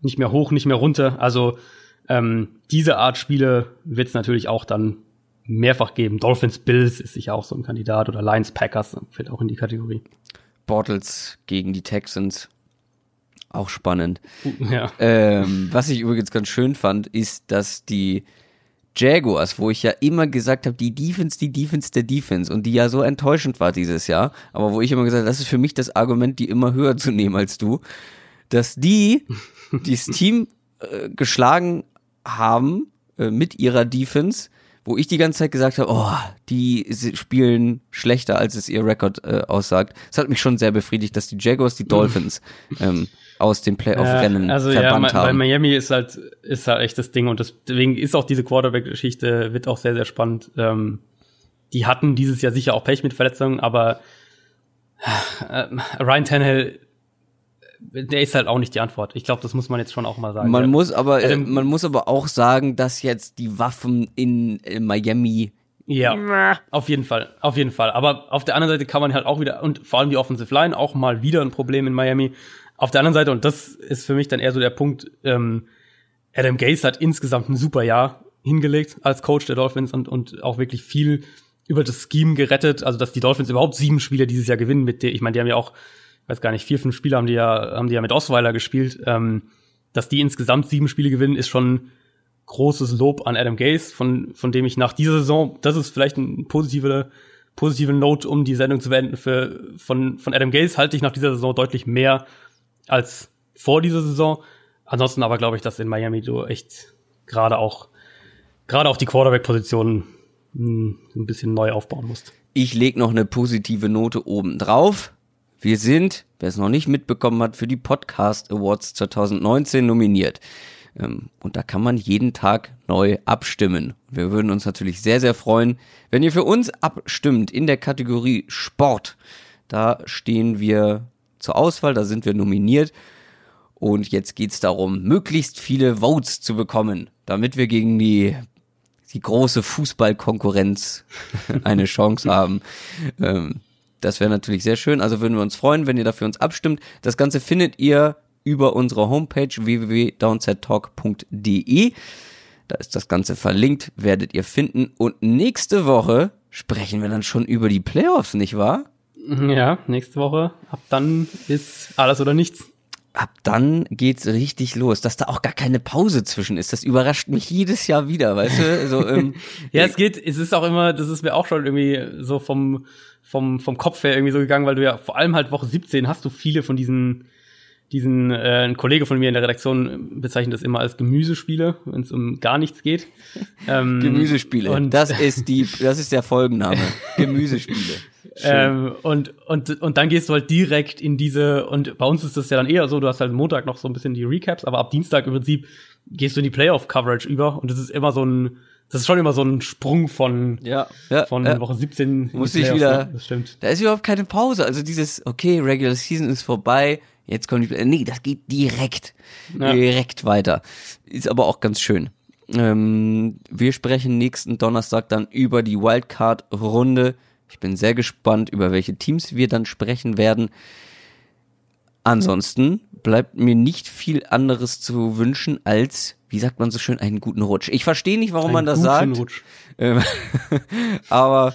nicht mehr hoch, nicht mehr runter. Also ähm, diese Art Spiele wird es natürlich auch dann mehrfach geben. Dolphins Bills ist sicher auch so ein Kandidat oder Lions Packers fällt auch in die Kategorie. Bortles gegen die Texans. Auch spannend. Ja. Ähm, was ich übrigens ganz schön fand, ist, dass die Jaguars, wo ich ja immer gesagt habe, die Defense, die Defense der Defense und die ja so enttäuschend war dieses Jahr, aber wo ich immer gesagt habe, das ist für mich das Argument, die immer höher zu nehmen als du, dass die dieses Team äh, geschlagen haben äh, mit ihrer Defense, wo ich die ganze Zeit gesagt habe, oh, die spielen schlechter, als es ihr Rekord äh, aussagt. Das hat mich schon sehr befriedigt, dass die Jaguars die Dolphins ähm, aus den Playoff-Rennen ja, also verbannt ja, haben. Bei Miami ist halt, ist halt echt das Ding und deswegen ist auch diese Quarterback-Geschichte, wird auch sehr, sehr spannend. Ähm, die hatten dieses Jahr sicher auch Pech mit Verletzungen, aber äh, Ryan Tannehill, der ist halt auch nicht die Antwort. Ich glaube, das muss man jetzt schon auch mal sagen. Man ja. muss aber, äh, man muss aber auch sagen, dass jetzt die Waffen in, in Miami ja, auf jeden Fall, auf jeden Fall. Aber auf der anderen Seite kann man halt auch wieder, und vor allem die Offensive Line, auch mal wieder ein Problem in Miami. Auf der anderen Seite, und das ist für mich dann eher so der Punkt, ähm, Adam Gase hat insgesamt ein super Jahr hingelegt als Coach der Dolphins und, und auch wirklich viel über das Scheme gerettet, also dass die Dolphins überhaupt sieben Spiele dieses Jahr gewinnen mit der, ich meine, die haben ja auch, weiß gar nicht, vier, fünf Spiele haben die ja, haben die ja mit Osweiler gespielt, ähm, dass die insgesamt sieben Spiele gewinnen, ist schon großes Lob an Adam Gase, von, von dem ich nach dieser Saison, das ist vielleicht ein positiver, positive Note, um die Sendung zu beenden, für, von, von Adam Gase halte ich nach dieser Saison deutlich mehr als vor dieser Saison. Ansonsten aber glaube ich, dass in Miami du echt gerade auch, gerade auch die Quarterback-Position hm, ein bisschen neu aufbauen musst. Ich lege noch eine positive Note oben drauf. Wir sind, wer es noch nicht mitbekommen hat, für die Podcast Awards 2019 nominiert. Ähm, und da kann man jeden Tag neu abstimmen. Wir würden uns natürlich sehr, sehr freuen, wenn ihr für uns abstimmt in der Kategorie Sport. Da stehen wir zur Auswahl, da sind wir nominiert. Und jetzt geht's darum, möglichst viele Votes zu bekommen, damit wir gegen die, die große Fußballkonkurrenz eine Chance haben. Ähm, das wäre natürlich sehr schön. Also würden wir uns freuen, wenn ihr dafür uns abstimmt. Das Ganze findet ihr über unsere Homepage www.downsettalk.de. Da ist das Ganze verlinkt, werdet ihr finden. Und nächste Woche sprechen wir dann schon über die Playoffs, nicht wahr? Ja, nächste Woche. Ab dann ist alles oder nichts. Ab dann geht's richtig los, dass da auch gar keine Pause zwischen ist. Das überrascht mich jedes Jahr wieder, weißt du? So, ähm, ja, es geht, es ist auch immer, das ist mir auch schon irgendwie so vom, vom, vom Kopf her irgendwie so gegangen, weil du ja vor allem halt Woche 17 hast du viele von diesen diesen, äh, ein Kollege von mir in der Redaktion bezeichnet das immer als Gemüsespiele, wenn es um gar nichts geht. Ähm, Gemüsespiele. Und das ist die, das ist der Folgenname. Gemüsespiele. Ähm, und, und, und dann gehst du halt direkt in diese, und bei uns ist das ja dann eher so, du hast halt Montag noch so ein bisschen die Recaps, aber ab Dienstag im Prinzip gehst du in die Playoff-Coverage über und das ist immer so ein, das ist schon immer so ein Sprung von, ja, ja, von ja. Woche 17. Muss ich wieder, ne? das stimmt. Da ist überhaupt keine Pause. Also dieses, okay, Regular Season ist vorbei, jetzt kommt die, nee, das geht direkt, ja. direkt weiter. Ist aber auch ganz schön. Ähm, wir sprechen nächsten Donnerstag dann über die Wildcard-Runde. Ich bin sehr gespannt, über welche Teams wir dann sprechen werden. Ansonsten bleibt mir nicht viel anderes zu wünschen als, wie sagt man so schön, einen guten Rutsch. Ich verstehe nicht, warum einen man das sagt. Rutsch. Ähm, aber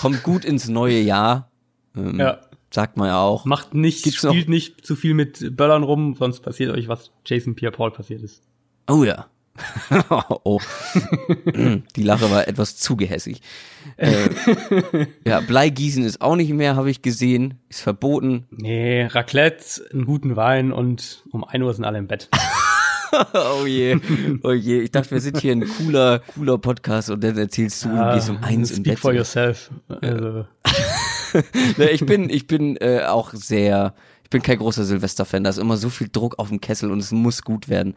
kommt gut ins neue Jahr. Ähm, ja. Sagt man ja auch. Macht nicht, Gibt's spielt noch? nicht zu viel mit Böllern rum, sonst passiert euch, was Jason Pierre-Paul passiert ist. Oh ja. oh. Die Lache war etwas zu gehässig. Äh, ja, Bleigießen ist auch nicht mehr, habe ich gesehen. Ist verboten. Nee, Raclette, einen guten Wein und um ein Uhr sind alle im Bett. oh je, oh je. Ich dachte, wir sind hier ein cooler, cooler Podcast und dann erzählst du, du ah, gehst um eins im Bett. Speak for yourself. Also. ich bin, ich bin äh, auch sehr, ich bin kein großer Silvester-Fan. Da ist immer so viel Druck auf dem Kessel und es muss gut werden.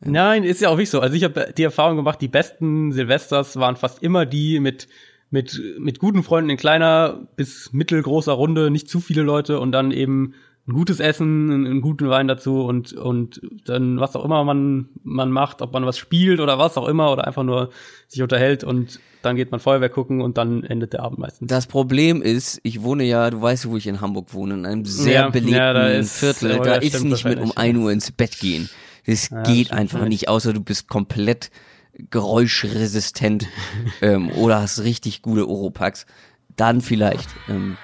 Nein, ist ja auch nicht so. Also ich habe die Erfahrung gemacht, die besten Silvesters waren fast immer die mit mit mit guten Freunden in kleiner bis mittelgroßer Runde, nicht zu viele Leute und dann eben ein gutes Essen, einen guten Wein dazu und und dann was auch immer man man macht, ob man was spielt oder was auch immer oder einfach nur sich unterhält und dann geht man Feuerwehr gucken und dann endet der Abend meistens. Das Problem ist, ich wohne ja, du weißt, wo ich in Hamburg wohne, in einem sehr ja, belebten ja, da ist, Viertel. Da ist nicht mit um ein Uhr ins Bett gehen. Das ja, geht das einfach nicht, außer du bist komplett geräuschresistent ähm, oder hast richtig gute Oropax. Dann vielleicht. Ähm.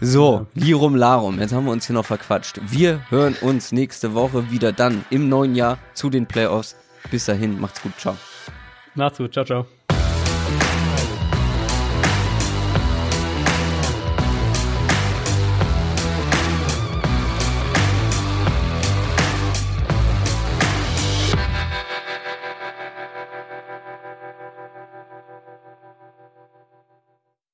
So, Lirum Larum, jetzt haben wir uns hier noch verquatscht. Wir hören uns nächste Woche wieder dann im neuen Jahr zu den Playoffs. Bis dahin, macht's gut, ciao. Macht's gut, ciao, ciao.